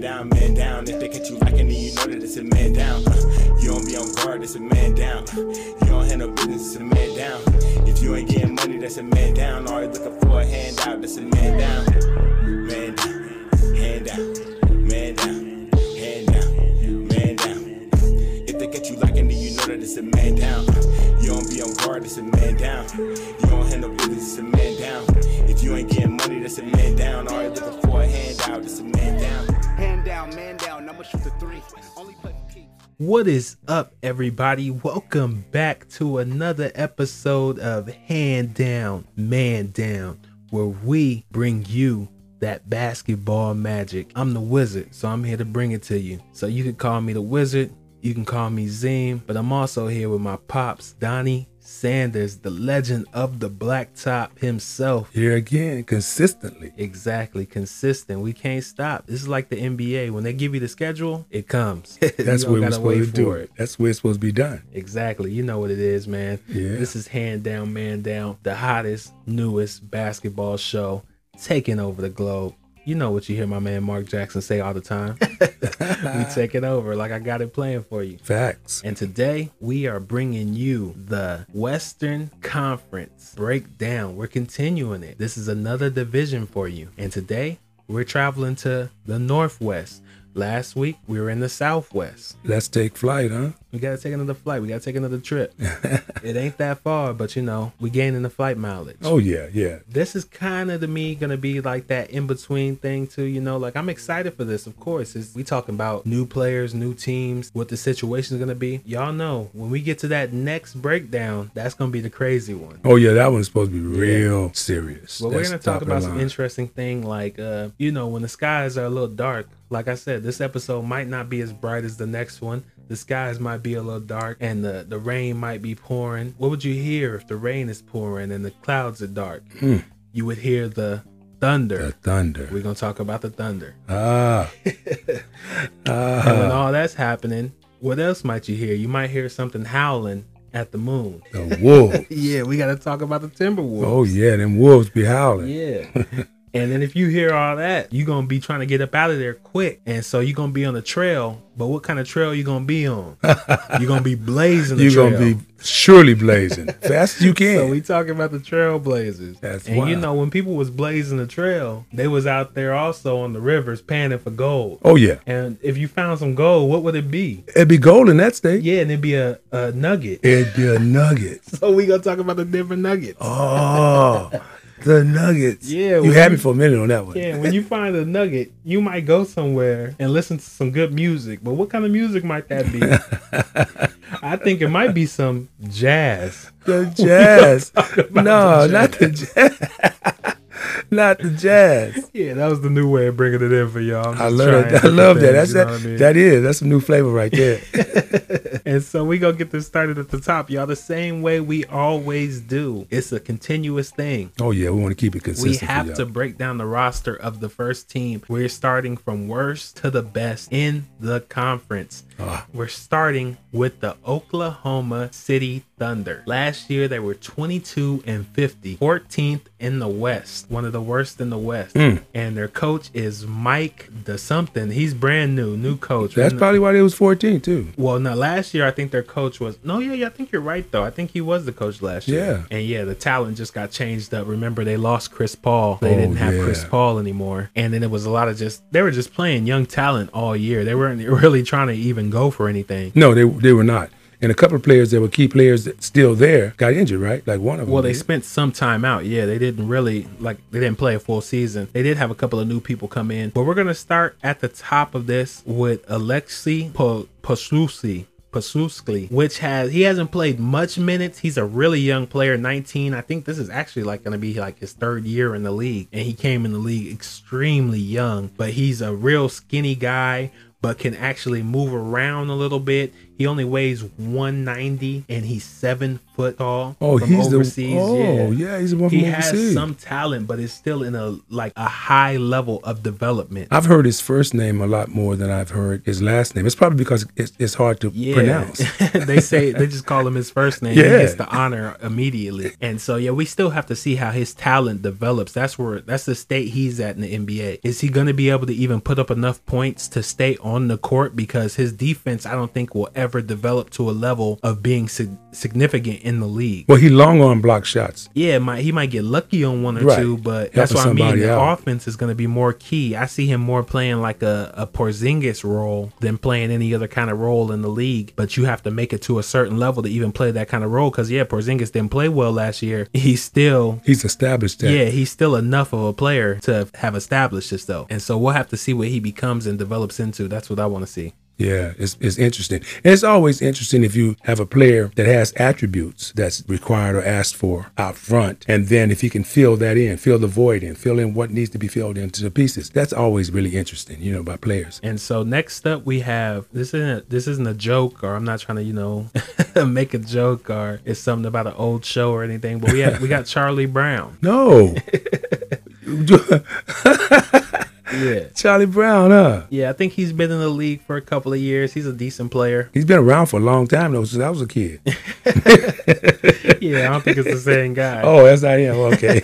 man down, man down. If they catch you lacking, then you know that it's a man down. Uh, you don't be on guard, it's a man down. Uh, you don't handle business, it's a man down. If you ain't getting money, that's a man down. Always looking for a handout, that's a man down. Man down, hand down, man down, hand down, man down. If they catch you lacking, then you know that it's a man down. You don't be on guard, it's a man down. You don't handle business, it's a man down. If you ain't getting money, that's a man down. Always looking for a handout, that's a man down. Down, man down. I'ma shoot the three. Only play. What is up, everybody? Welcome back to another episode of Hand Down, Man Down, where we bring you that basketball magic. I'm the wizard, so I'm here to bring it to you. So you can call me the wizard, you can call me Zim, but I'm also here with my pops, Donnie Sanders, the legend of the blacktop himself. Here again, consistently. Exactly, consistent. We can't stop. This is like the NBA. When they give you the schedule, it comes. That's where we're supposed to do for it. That's where it's supposed to be done. Exactly. You know what it is, man. Yeah. This is hand down, man down, the hottest, newest basketball show taking over the globe. You know what you hear my man Mark Jackson say all the time. we take it over like I got it playing for you. Facts. And today we are bringing you the Western Conference breakdown. We're continuing it. This is another division for you. And today we're traveling to the Northwest. Last week we were in the Southwest. Let's take flight, huh? We gotta take another flight. We gotta take another trip. it ain't that far, but you know, we gaining the flight mileage. Oh yeah, yeah. This is kind of to me gonna be like that in between thing too. You know, like I'm excited for this. Of course, is we talking about new players, new teams, what the situation is gonna be. Y'all know when we get to that next breakdown, that's gonna be the crazy one. Oh yeah, that one's supposed to be real serious. Well, we're gonna talk about some line. interesting thing, like uh, you know, when the skies are a little dark. Like I said, this episode might not be as bright as the next one. The skies might be a little dark, and the the rain might be pouring. What would you hear if the rain is pouring and the clouds are dark? You would hear the thunder. The thunder. We're gonna talk about the thunder. Ah. And when ah. all that's happening, what else might you hear? You might hear something howling at the moon. The wolves. Yeah, we gotta talk about the Timberwolves. oh yeah, them wolves be howling. Yeah. and then if you hear all that, you're gonna be trying to get up out of there quick. And so you're gonna be on the trail. But what kind of trail you gonna be on? you're gonna be blazing the You're trail. gonna be surely blazing fast as you can. so we talking about the trailblazers. That's and you know when people was blazing the trail, they was out there also on the rivers panning for gold. oh yeah, And if you found some gold, what would it be? it'd be gold in that state. Yeah, and it'd be a, a nugget. It'd be a nugget. So we gonna talk about the different nuggets. Oh, the nuggets. Yeah, you had me for a minute on that one. Yeah, when you find a nugget, you might go somewhere and listen to some good music. But what kind of music might that be? I think it might be some jazz. The jazz. no, the not the jazz. not the jazz. Yeah, that was the new way of bringing it in for y'all. I love that. I love that. That's that. I mean? That is. That's a new flavor right there. And so we gonna get this started at the top, y'all. The same way we always do. It's a continuous thing. Oh yeah, we want to keep it We consistent. for have to break down the roster of the first team. We're starting from worst to the best in the conference. Ah. We're starting with the Oklahoma City Thunder. Last year they were 22 and 50, 14th in the West, one of the worst in the West. Hmm. And their coach is Mike the something. He's brand new, new coach. That's probably why they was 14 too. Well, no, last year I think their coach was no, yeah, yeah, I think you're right though. I think he was the coach last year. Yeah. and yeah, the talent just got changed up. Remember, they lost Chris Paul. They Oh, didn't have yeah. Chris Paul anymore, and then it was a lot of just they were just playing young talent all year. They weren't really trying to even go for anything. No, they they were not. And a couple of players that were key players that still there got injured, right? Like one of them. Well, they did. spent some time out. Yeah, they didn't really like they didn't play a full season. They did have a couple of new people come in, but we're gonna start at the top of this with Alexi Poslusi. Pasuskli, which has he hasn't played much minutes. He's a really young player, 19. I think this is actually like going to be like his third year in the league, and he came in the league extremely young. But he's a real skinny guy, but can actually move around a little bit. He only weighs 190 and he's seven foot tall. Oh, he's overseas. the oh yeah. he's the one from He overseas. has some talent, but it's still in a like a high level of development. I've heard his first name a lot more than I've heard his last name. It's probably because it's, it's hard to Yeah, pronounce. they say they just call him his first name. Yeah. He gets the honor immediately, and so yeah, we still have to see how his talent develops. That's where that's the state he's at in the NBA. Is he going to be able to even put up enough points to stay on the court? Because his defense, I don't think, will ever develop to a level of being sig- significant in the league. Well, he long on block shots. Yeah, might he might get lucky on one or Right. two, but that's what I mean. The out. offense is going to be more key. I see him more playing like a, a Porzingis role than playing any other kind of role in the league. But you have to make it to a certain level to even play that kind of role. Because yeah, Porzingis didn't play well last year. He's still. He's established that. Yeah, he's still enough of a player to have established this though, and so we'll have to see what he becomes and develops into. That's what I want to see. Yeah, it's, it's interesting. And it's always interesting if you have a player that has attributes that's required or asked for out front. And then if he can fill that in, fill the void in, fill in what needs to be filled into the pieces. That's always really interesting, you know, by players. And so next up we have this isn't this isn't a joke or I'm not trying to you know make a joke or it's something about an old show or anything, but we have we got Charlie Brown. No. Yeah. Charlie Brown, huh? Yeah, I think he's been in the league for a couple of years. He's a decent player. He's been around for a long time, though, since I was a kid. Yeah, I don't think it's the same guy. Oh, that's not him. Okay.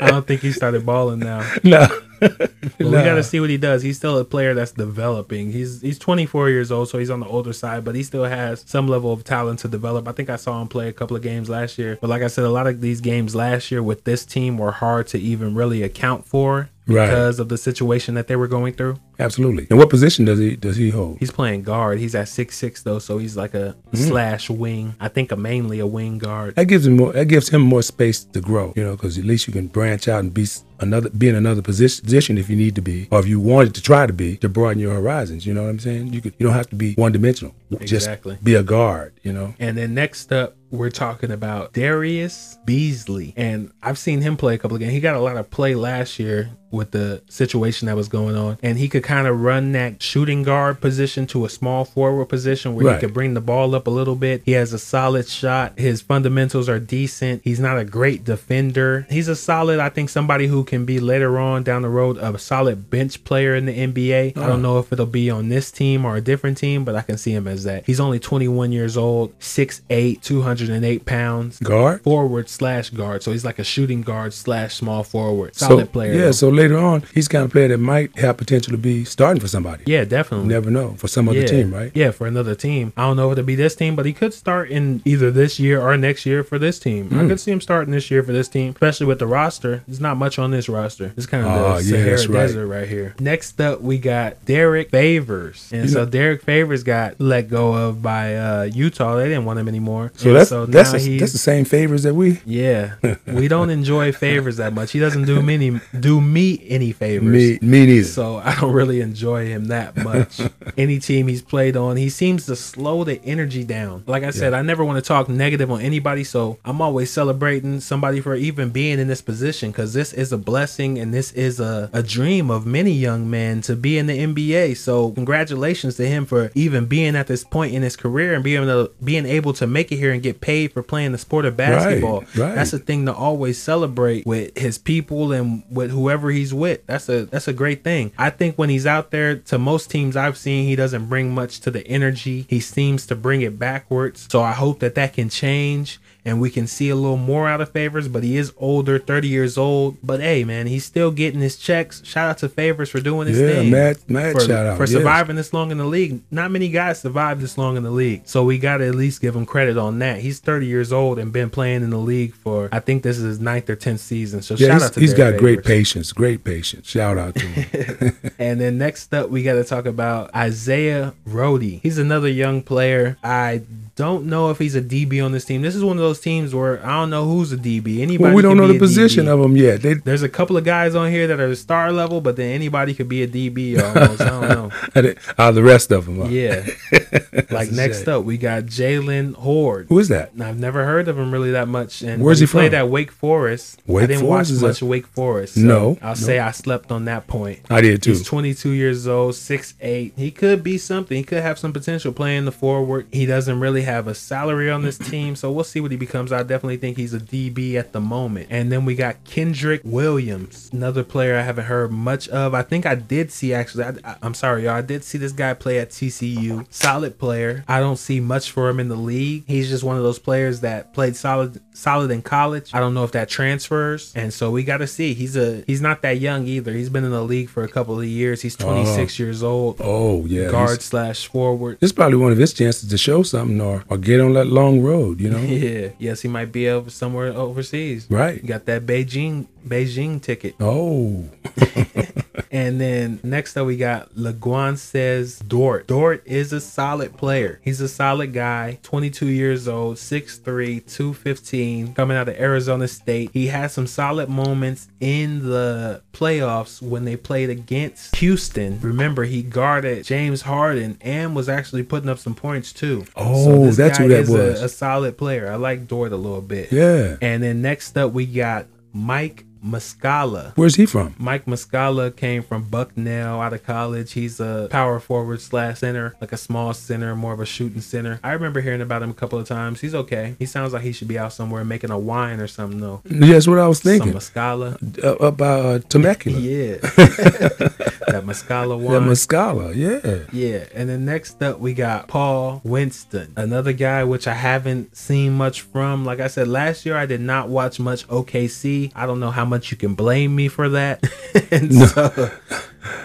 I don't think he started balling now. no. But we got to see what he does. He's still a player that's developing. He's he's 24 years old, so he's on the older side, but he still has some level of talent to develop. I think I saw him play a couple of games last year. But like I said, a lot of these games last year with this team were hard to even really account for Right. because of the situation that they were going through. Absolutely. And what position does he does he hold? He's playing guard. He's at six six though, so he's like a mm-hmm. slash wing. I think a mainly a wing guard. That gives him more. That gives him more space to grow. You know, because at least you can branch out and be another, be in another position, position if you need to be, or if you wanted to try to be, to broaden your horizons. You know what I'm saying? You could. You don't have to be one dimensional. Exactly. Just be a guard. You know. And then next up, we're talking about Darius Beasley. And I've seen him play a couple of games. He got a lot of play last year with the situation that was going on. And he could kind of run that shooting guard position to a small forward position where Right. he could bring the ball up a little bit. He has a solid shot. His fundamentals are decent. He's not a great defender. He's a solid, I think, somebody who can be later on down the road a solid bench player in the NBA. I don't uh-huh. know if it'll be on this team or a different team, but I can see him as that. He's only 21 years old, 6'8, 208 pounds. Guard. Forward slash guard. So he's like a shooting guard slash small forward. Solid so, player. Yeah. though. So later on, he's kind of player that might have potential to be starting for somebody. yeah, definitely. You never know for some other yeah. team, right? Yeah, for another team. I don't know if it'll be this team, but he could start in either this year or next year for this team. Hmm. I could see him starting this year for this team, especially with the roster. There's not much on this roster. It's kind of Oh, the yeah, Sahara right. Desert right here. Next up, we got Derrick Favors, and You so know- Derrick Favors got let go of by uh, Utah. They didn't want him anymore. So And that's so that's he's- that's the same favors that we yeah. we don't enjoy favors that much. He doesn't do many do me any favors. me me neither. So I don't really enjoy him that much. Any team he's played on, he seems to slow the energy down. Like I said, I never want to talk negative on anybody, so I'm always celebrating somebody for even being in this position because this is a blessing and this is a, a dream of many young men to be in the NBA. So congratulations to him for even being at this point in his career and being able to, being able to make it here and get paid for playing the sport of basketball. right. That's a thing to always celebrate with his people and with whoever he's with. That's a that's a great thing. I think when he's out there, to most teams I've seen, he doesn't bring much to the energy. He seems to bring it backwards. So I hope that that can change and we can see a little more out of Favors. But he is older, 30 years old. But hey, man, he's still getting his checks. Shout out to Favors for doing his Yeah, thing. mad- mad for, shout out, for surviving this long in the league. Not many guys survive this long in the league. So we got to at least give him credit on that. He's 30 years old and been playing in the league for, I think this is his ninth or 10th season. So yeah, shout out to he's got great patience. Great patience. Shout out to him. And then next up, we got to talk about Isaiah Rhodey. He's another young player. I don't know if he's a DB on this team. This is one of those teams where I don't know who's a DB. Anybody. Well, we don't know the position DB. of them yet. They, There's a couple of guys on here that are star level, but then anybody could be a DB almost. I don't know. uh, the rest of them. Yeah. like next shame. up, we got Jaylen Hoard. Who is that? I've never heard of him really that much. And Where's he he played from? at Wake Forest. Wake I didn't Forest watch is a- much Wake Forest. so No, I'll no. say I slept on that point. I did too. He's 22 years old, 6'8. He could be something. He could have some potential playing the forward. He doesn't really have a salary on this team, so we'll see what he becomes. I definitely think he's a DB at the moment. And then we got Kenrich Williams, another player I haven't heard much of. I think I did see actually. I, I'm sorry, y'all. I did see this guy play at TCU. Solid player. I don't see much for him in the league. He's just one of those players that played solid, solid in college. I don't know if that transfers, and so we got to see. He's a he's not that young either. He's been in the league for a couple of years. He's uh-huh. 26 years old. oh yeah, guard slash forward. This is probably one of his chances to show something or, or get on that long road. You know, Yeah. Yes, he might be over somewhere overseas. right? You got that Beijing Beijing ticket. Oh, And then next up we got Luguentz Dort. Dort is a solid player. He's a solid guy, 22 years old, 6'3, 215, coming out of Arizona State. He had some solid moments in the playoffs when they played against Houston. Remember, he guarded James Harden and was actually putting up some points too. Oh, this that's who that was. A, a solid player. I like Dort a little bit. yeah. And then next up we got Mike Muscala. Where's he from? Mike Muscala came from Bucknell out of college. He's a power forward slash center, like a small center, more of a shooting center. I remember hearing about him a couple of times. He's okay. He sounds like he should be out somewhere making a wine or something though. Yeah, that's what I was thinking. Some Muscala. Uh, by uh, Temecula. Yeah. that Muscala That wine. Muscala, yeah. Yeah, and then next up we got Paul Winston, another guy which I haven't seen much from. Like I said last year, I did not watch much OKC. I don't know how much you can blame me for that, and so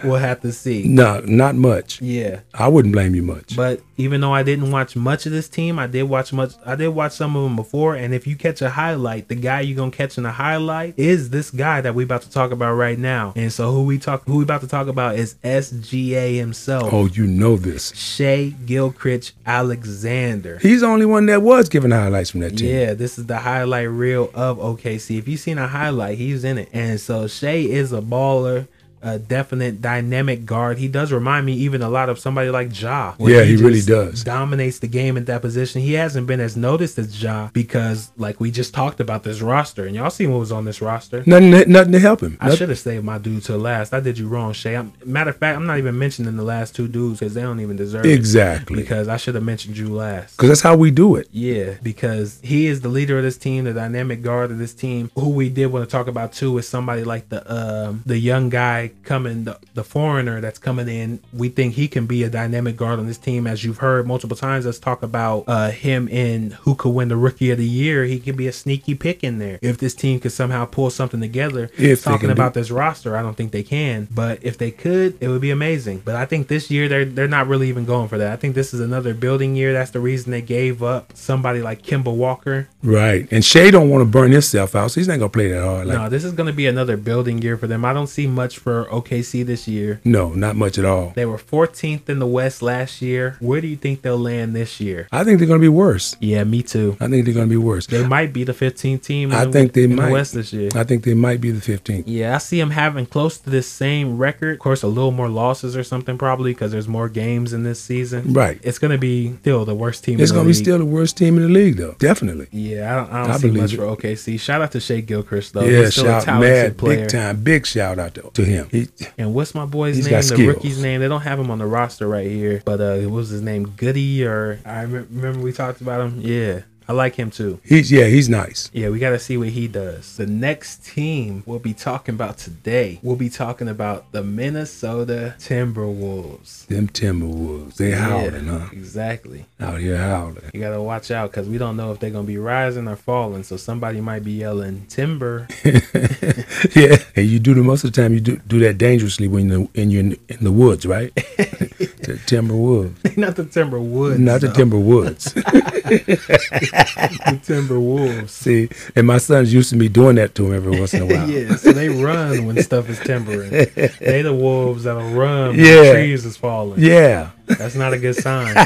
we'll have to see. No, not much. Yeah, I wouldn't blame you much. but even though I didn't watch much of this team, I did watch much. I did watch some of them before, and if you catch a highlight, the guy you're gonna catch in a highlight is this guy that we about to talk about right now. And so who we talk, who we about to talk about is SGA himself. oh, you know this. Shay Gilchrist Alexander. He's the only one that was giving highlights from that team. Yeah, this is the highlight reel of OKC. If you've seen a highlight, he's in it. And so Shai is a baller, a definite dynamic guard. He does remind me even a lot of somebody like Ja. Yeah, he really does. Dominates the game at that position. He hasn't been as noticed as Ja because, like we just talked about this roster, and y'all seen what was on this roster. Nothing, nothing to help him. I should have saved my dude to last. I did you wrong, Shai. I'm, matter of fact, I'm not even mentioning the last two dudes because they don't even deserve it. Exactly. Because I should have mentioned you last. Because that's how we do it. Yeah, because he is the leader of this team, the dynamic guard of this team. Who we did want to talk about too is somebody like the um the young guy coming, the, the foreigner that's coming in. We think he can be a dynamic guard on this team, as you've heard multiple times. Let's talk about uh him in who could win the Rookie of the Year. He could be a sneaky pick in there if this team could somehow pull something together. If talking about this roster, I don't think they can, but if they could, it would be amazing. But I think this year they're they're not really even going for that. I think this is another building year. That's the reason they gave up somebody like Kemba Walker. Right. And Shai don't want to burn himself out, so he's not going to play that hard. Like, no, this is going to be another building year for them. I don't see much for OKC this year. no, not much at all. They were 14th in the West last year. Where do you think they'll land this year? I think they're going to be worse. Yeah, me too. I think they're going to be worse. They might be the 15th team. In I the, think they in might. the West this year. I think they might be the 15th. Yeah, I see them having close to this same record. Of course, a little more losses or something probably because there's more games in this season. Right. It's going to be still the worst team. It's going to be still the worst team in the league, though. Definitely. Yeah, I don't, I don't I see much it. for OKC. Shout out to Shai Gilgeous though. yeah, He's still a shout mad, player. big time, big shout out to, to him. He, And what's my boy's name? The skills. rookie's name. They don't have him on the roster right here. But uh, what was his name? Goody or I rem- remember we talked about him. Yeah, I like him too. he's yeah, he's nice. Yeah, we got to see what he does. The next team we'll be talking about today, we'll be talking about the Minnesota Timberwolves. Them Timberwolves, they howling, Yeah, huh? Exactly. Out here howling. You gotta watch out because we don't know if they're gonna be rising or falling. So somebody might be yelling timber. yeah, and you do the most of the time you do do that dangerously when you're in your in the woods, right? the Timberwolves, Not the timber woods. not the though. Timberwoods. the timber wolves. See, and my sons used to be doing that to him every once in a while. yeah, so they run when stuff is timbering. They the wolves that'll run when Yeah. trees is falling. Yeah, That's not a good sign.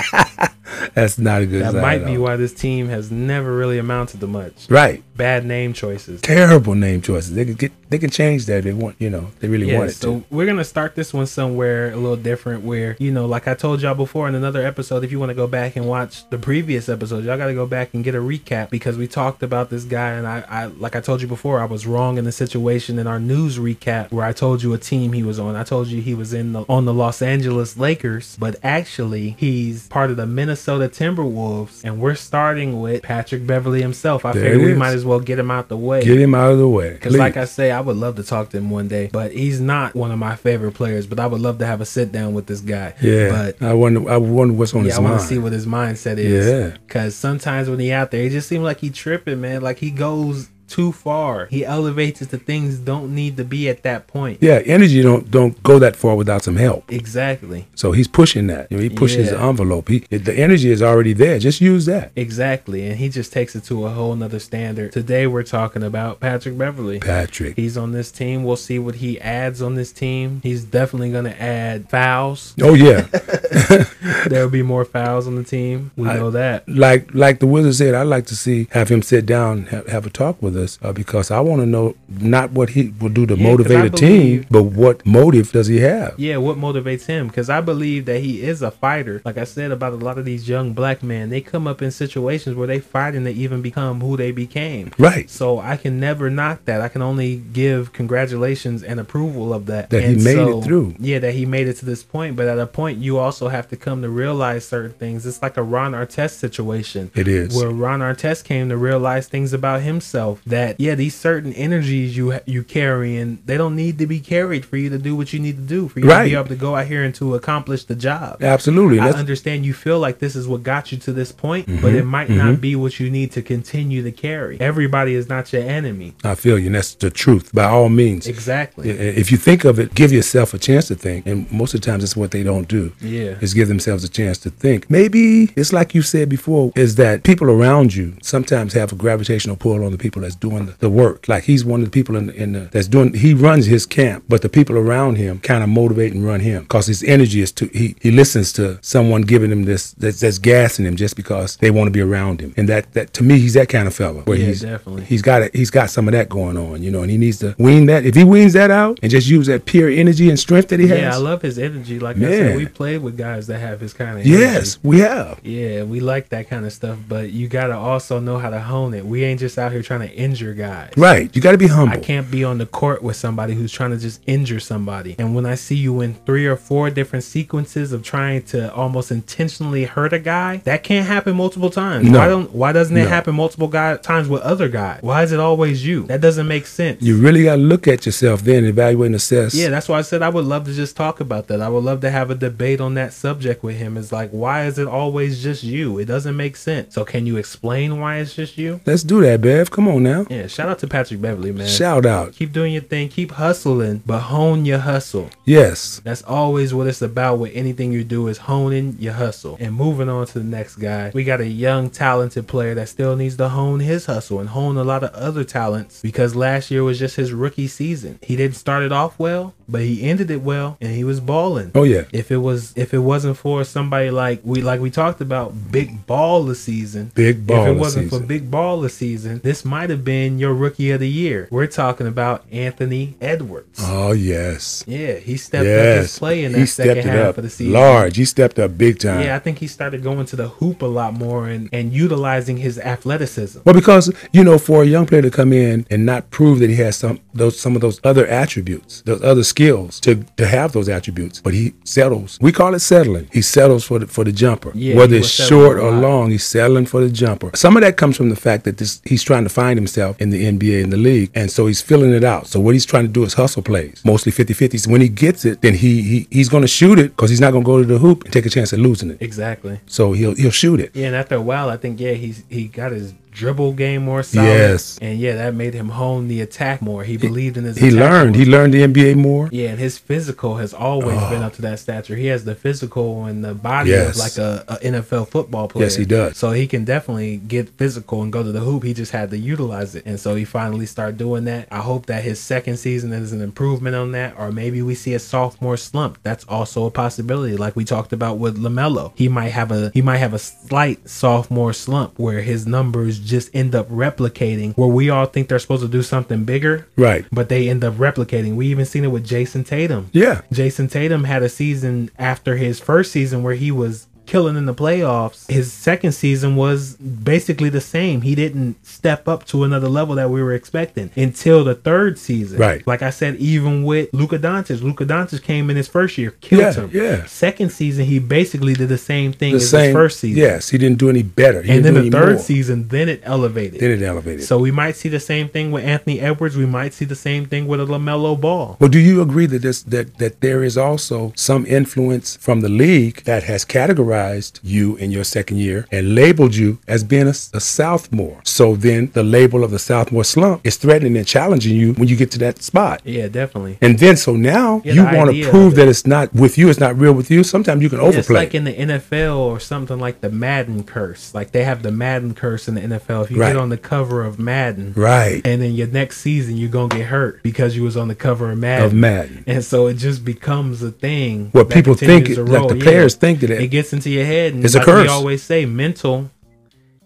That's not a good That sign That might be why this team has never really amounted to much. Right. Bad name choices. Terrible name choices. They can get they can change that if they want, you know, they really Yeah, want it so to. we're gonna start this one somewhere a little different. Where you know, like I told y'all before in another episode, if you want to go back and watch the previous episodes, y'all got to go back and get a recap because we talked about this guy, and I, I, like I told you before, I was wrong in the situation in our news recap where I told you a team he was on. I told you he was in the on the Los Angeles Lakers, but actually he's part of the Minnesota Timberwolves, and we're starting with Patrick Beverley himself. I There figured we might as well get him out the way. Get him out of the way. Because, like. I say, I would love to talk to him one day, but he's not one of my favorite players. But I would love to have a sit down with this guy. yeah. But I wonder I wonder what's on yeah, his I want to see what his mindset is. Yeah. Because sometimes when he out there, he just seems like he tripping, man. Like he goes too far. He elevates it to things don't need to be at that point. yeah, energy don't don't go that far without some help. Exactly. So he's pushing that. You know, he pushes Yeah. the envelope. He, the energy is already there. Just use that. Exactly. And he just takes it to a whole nother standard. Today we're talking about Patrick Beverley. Patrick. He's on this team. We'll see what he adds on this team. He's definitely going to add fouls. Oh yeah. There'll be more fouls on the team. We I- know that. like like the wizard said, I'd like to see have him sit down, have, have a talk with us, uh, because I want to know not what he will do to Yeah, motivate a team, but what motive does he have? Yeah, what motivates him? Because I believe that he is a fighter. Like I said about a lot of these young black men, they come up in situations where they fight and they even become who they became. Right. So I can never knock that. I can only give congratulations and approval of that. That he And made it through. Yeah, that he made it to this point. But at a point, you also have to come to realize certain things. It's like a Ron Artest situation. It is. where Ron Artest came to realize things about himself. That yeah, these certain energies you you carry, and they don't need to be carried for you to do what you need to do for you to be able to go out here and to accomplish the job. Absolutely. I That's, understand you feel like this is what got you to this point, Mm-hmm. but it might not be what you need to continue to carry. Everybody is not your enemy. I feel you. And that's the truth. By all means. Exactly. If you think of it, give yourself a chance to think. And most of the times, it's what they don't do. Yeah. Is give themselves a chance to think. Maybe it's like you said before, is that people around you sometimes have a gravitational pull on the people that's doing the, the work. Like he's one of the people in, in the, that's doing, he runs his camp, but the people around him kind of motivate and run him because his energy is too, he, he listens to someone giving him this, that's, that's gassing him just because they want to be around him. And that, that to me, he's that kind of fella where Yeah, he's, definitely. he's got it. He's got some of that going on, you know, and he needs to wean that. If he weans that out and just use that pure energy and strength that he has. Yeah, I love his energy. Like I said, we played with guys that have his kind of yes, we have. Yeah, we like that kind of stuff, but you gotta also know how to hone it. We ain't just out here trying to injure guys. Right, you got to be humble. I can't be on the court with somebody who's trying to just injure somebody. And when I see you in three or four different sequences of trying to almost intentionally hurt a guy, that can't happen multiple times. No. Why don't why doesn't it No. happen multiple guy, times with other guys? Why is it always you? That doesn't make sense. You really got to look at yourself then, evaluate and assess. Yeah, that's why I said I would love to just talk about that. I would love to have a debate on that subject with him. It's like, why is it always just you? It doesn't make sense. So, can you explain why it's just you? Let's do that, Bev. Come on now. Yeah, shout out to Patrick Beverley, man. Shout out. Keep doing your thing, keep hustling, but hone your hustle. Yes. That's always what it's about with anything you do is honing your hustle. And moving on to the next guy, we got a young, talented player that still needs to hone his hustle and hone a lot of other talents because last year was just his rookie season. He didn't start it off well, but he ended it well and he was balling. Oh yeah. If it was if it wasn't for somebody like we like we talked about big baller season. Big ball. If it wasn't season. for big baller season, this might have been your rookie of the year. We're talking about Anthony Edwards. Oh yes. Yeah, he stepped up his play in that he second half up of the season. large. He stepped up big time. Yeah, I think he started going to the hoop a lot more and, and utilizing his athleticism. Well, because you know, for a young player to come in and not prove that he has some those some of those other attributes, those other skills to to have those attributes, but he settles. We call it settling. He settles for the for the jumper, Yeah, whether it's short or long. He's settling for the jumper. Some of that comes from the fact that this he's trying to find himself in the NBA in the league, and so he's filling it out. So what he's trying to do is hustle plays, mostly 50-50s. When he gets it, then he, he he's going to shoot it because he's not going to go to the hoop and take a chance at losing it. Exactly. So he'll he'll shoot it. Yeah, and after a while, I think yeah, he's he got his dribble game more solid. Yes. And yeah, that made him hone the attack more. He believed in his He learned. more. He learned the NBA more. Yeah, and his physical has always oh. been up to that stature. He has the physical and the body Yes. of like a, a NFL football player. Yes, he does. So he can definitely get physical and go to the hoop. He just had to utilize it, and so he finally started doing that. I hope that his second season is an improvement on that, or maybe we see a sophomore slump. That's also a possibility, like we talked about with Lamelo. He might have a he might have a slight sophomore slump where his numbers just end up replicating where we all think they're supposed to do something bigger, Right. but they end up replicating. We even seen it with Jayson Tatum. Yeah. Jayson Tatum had a season after his first season where he was killing in the playoffs. His second season was basically the same. He didn't step up to another level that we were expecting until the third season. Right. Like I said, even with Luka Doncic, Luka Doncic came in his first year, killed Yeah, him. yeah. Second season, he basically did the same thing The as same. his first season. Yes, he didn't do any better. He And then the third more. season, then it elevated. Then it elevated. so we might see the same thing with Anthony Edwards. We might see the same thing with a LaMelo Ball. Well, do you agree that this that that there is also some influence from the league that has categorized you in your second year and labeled you as being a, a sophomore? So then the label of the sophomore slump is threatening and challenging you when you get to that spot. Yeah, definitely. And then so now Yeah, you want to prove it. that it's not with you, it's not real with you. Sometimes you can Yeah, It's overplay. like in the NFL or something like the Madden curse. Like they have the Madden curse in the NFL. If you Right. get on the cover of Madden, right. and then your next season you're gonna get hurt because you was on the cover of Madden. Of Madden. And so it just becomes a thing. What people think like the players think that it- it gets into your head. And It's a like we always say, mental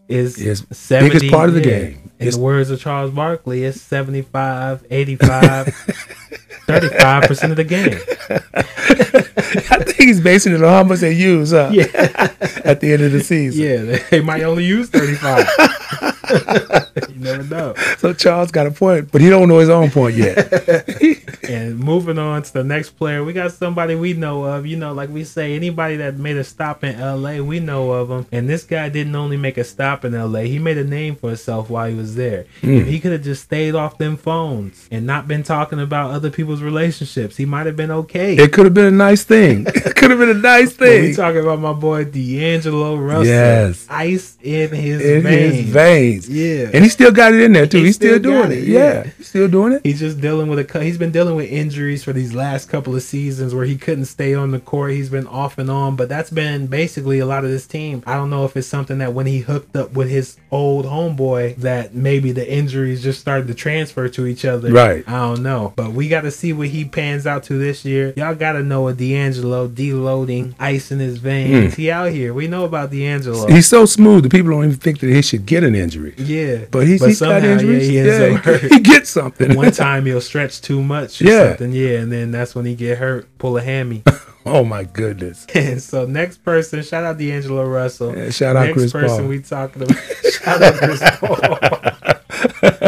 is 70, biggest part of the yeah. game. In It's- the words of Charles Barkley, it's 75, 85, 35% of the game. I think he's basing it on how much they use uh, Yeah. at the end of the season. Yeah, they might only use 35. you never know. So Charles got a point, but he don't know his own point yet. And moving on to the next player, we got somebody we know of. You know, like we say, anybody that made a stop in LA, we know of him. And this guy didn't only make a stop in LA, he made a name for himself while he was there. If he could have just stayed off them phones and not been talking about other people's relationships, he might have been okay. It could have been a nice thing. It could have been a nice thing. we talking about my boy D'Angelo Russell. Yes. Ice in his in veins. his veins. Yeah. And he still got it in there too. He He's still, still doing it. it, Yeah. yeah. He's still doing it. He's just dealing with a cou- he's been dealing with injuries for these last couple of seasons where he couldn't stay on the court. He's been off and on, but that's been basically a lot of this team. I don't know if it's something that when he hooked up with his old homeboy that maybe the injuries just started to transfer to each other. Right. I don't know, but we got to see what he pans out to this year. Y'all got to know a D'Angelo deloading ice in his veins. Hmm. He out here. We know about D'Angelo. He's so smooth The people don't even think that he should get an injury. yeah, But he's, he's got somehow, yeah, injuries. he Yeah, he, gets something. one time he'll stretch too much Yeah. something, yeah, and then that's when he get hurt, pull a hammy. oh my goodness. and so next person, shout out D'Angelo Russell. Yeah, shout out next Chris person Paul. we talking about. shout out Chris Paul.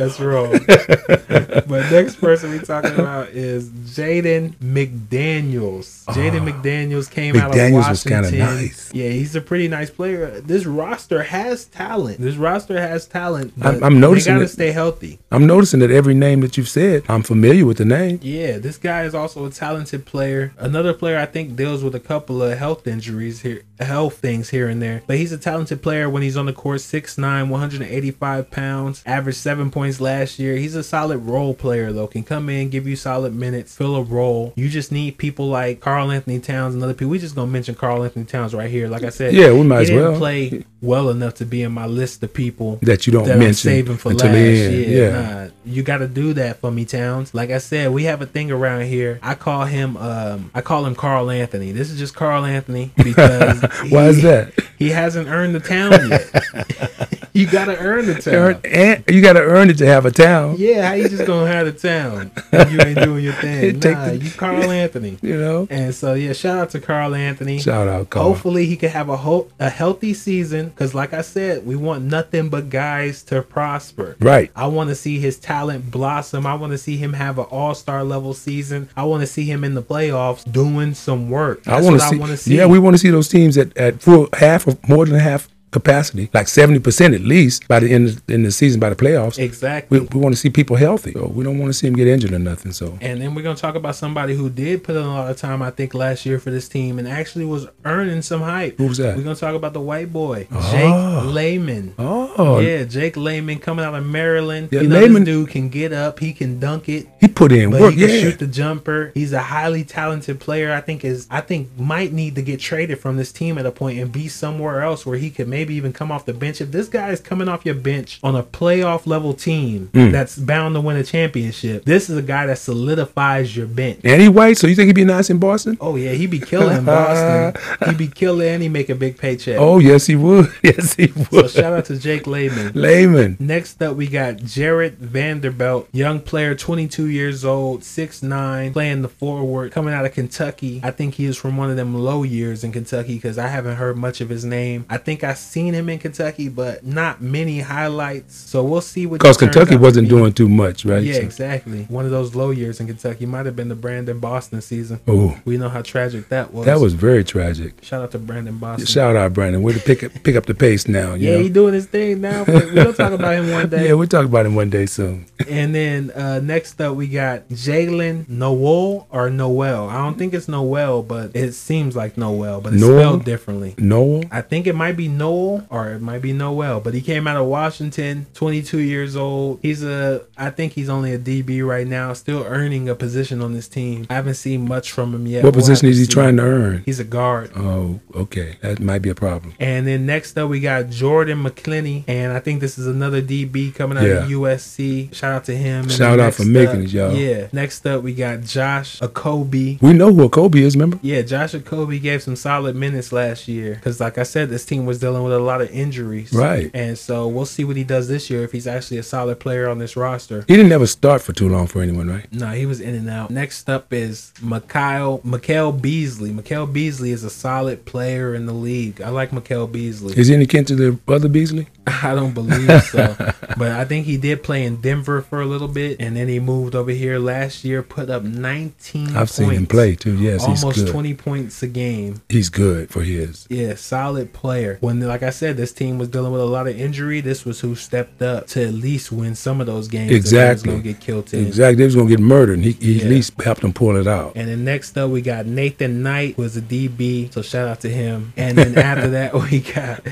That's wrong. but next person we're talking about is Jaden McDaniels. Jaden ah. McDaniels came out of McDaniels was kinda Washington. nice. Yeah, he's a pretty nice player. This roster has talent. This roster has talent. I'm- I'm noticing they gotta it. stay healthy. I'm noticing that every name that you've said, I'm familiar with the name. Yeah, this guy is also a talented player. Another player I think deals with a couple of health injuries here, health things here and there. But he's a talented player when he's on the court, 6'9", 185 pounds, average seven points last year. He's a solid role player though. Can come in, give you solid minutes, fill a role. You just need people like Karl-Anthony Towns and other people. We just gonna mention Karl-Anthony Towns right here. Like I said, Yeah, we might as well. play well enough to be in my list of people That you don't that mention saving for until last. Yeah, Yeah. nah, you got to do that for me, Towns. Like I said, we have a thing around here. I call him, um, I call him Karl-Anthony. This is just Karl-Anthony because Why is that? He hasn't earned the town yet. you got to earn the town. Earn, you got to earn it to have a town. Yeah, how you just gonna have a town? if You ain't doing your thing. Nah, the- you Karl-Anthony. You know. And so yeah, shout out to Karl-Anthony. Shout out, Karl. Hopefully he can have a hope a healthy season because, like I said, we want nothing but guys to prosper. Right. I want to see his talent blossom. I want to see him have an All Star level season. I want to see him in the playoffs doing some work. I That's want to see, I want to see. Yeah, we want to see those teams at, at full half of more than half capacity, like seventy percent at least by the end of in the season by the playoffs. exactly. We, we want to see people healthy. So we don't want to see them get injured or nothing. So And then we're gonna talk about somebody who did put in a lot of time, I think, last year for this team, and actually was earning some hype. Who was that? We're gonna talk about the white boy, Oh. Jake Layman. oh, Yeah, Jake Layman coming out of Maryland. Yeah, you know, Layman- this dude can get up. He can dunk it. he put in work. he can Yeah. shoot the jumper. He's a highly talented player. I think is I think might need to get traded from this team at a point and be somewhere else where he could maybe even come off the bench. If this guy is coming off your bench on a playoff level team Hmm. that's bound to win a championship, this is a guy that solidifies your bench. white, so you think he'd be nice in Boston? Oh yeah, he'd be killing Boston. he'd be killing and he'd make a big paycheck. Oh yes, he would. Yes, he so would. shout out to Jake Layman. Layman. Next up, we got Jarred Vanderbilt, young player, 22 years old, 6'9, playing the forward, coming out of Kentucky. I think he is from one of them low years in Kentucky because I haven't heard much of his name. I think I've seen him in Kentucky, but not many highlights. So we'll see what. Because Kentucky wasn't doing too much, right? Yeah, So- exactly. One of those low years in Kentucky might have been the Brandon Boston season. Oh, We know how tragic that was. that was very tragic. Shout out to Brandon Boston. Shout out, Brandon. Way to pick up, pick up the pace now. You yeah, know? he doing his thing now. We'll talk about him one day. Yeah, we'll talk about him one day soon. And then uh, next up, we got Jalen Noel or Noel. I don't think it's Noel, but it seems like Noel, but it's Noel? spelled differently. Noel. I think it might be Noel or it might be Noel, but he came out of Washington, 22 years old. He's a, I think he's only a DB right now, still earning a position on this team. I haven't seen much from him yet. What We'll position is he trying to earn? He's a guard. Oh, okay. That might be a problem. And then next up, we got Jordan McClinney, and I think this is another DB coming out Yeah. of USC. Shout out to him. And Shout out for making it, y'all. Yeah. Next up, we got Josh Akobe. We know who a Kobe is, remember? Yeah, Josh Akobe gave some solid minutes last year because, like I said, this team was dealing with a lot of injuries. Right. And so we'll see what he does this year if he's actually a solid player on this roster. He didn't ever start for too long for anyone, right? No, he was in and out. Next up is Mikhail Mikael Beasley. Mikael Beasley is a solid player in the league. I like Mikael Beasley. Is he any kin to the other Beasley? I don't believe so. but I think he did play in Denver for a little bit, and then he moved over here last year, put up 19 I've seen him play too. Yes, he's Almost good. 20 points a game. He's good for his. Yeah, solid player. When, like I said, this team was dealing with a lot of injury. This was who stepped up to at least win some of those games. Exactly. gonna get killed in. Exactly. They was gonna get murdered, and he, he Yeah. at least helped them pull it out. And then next up, we got Nathan Knight, who is a DB. So shout out to him. And then after that, we got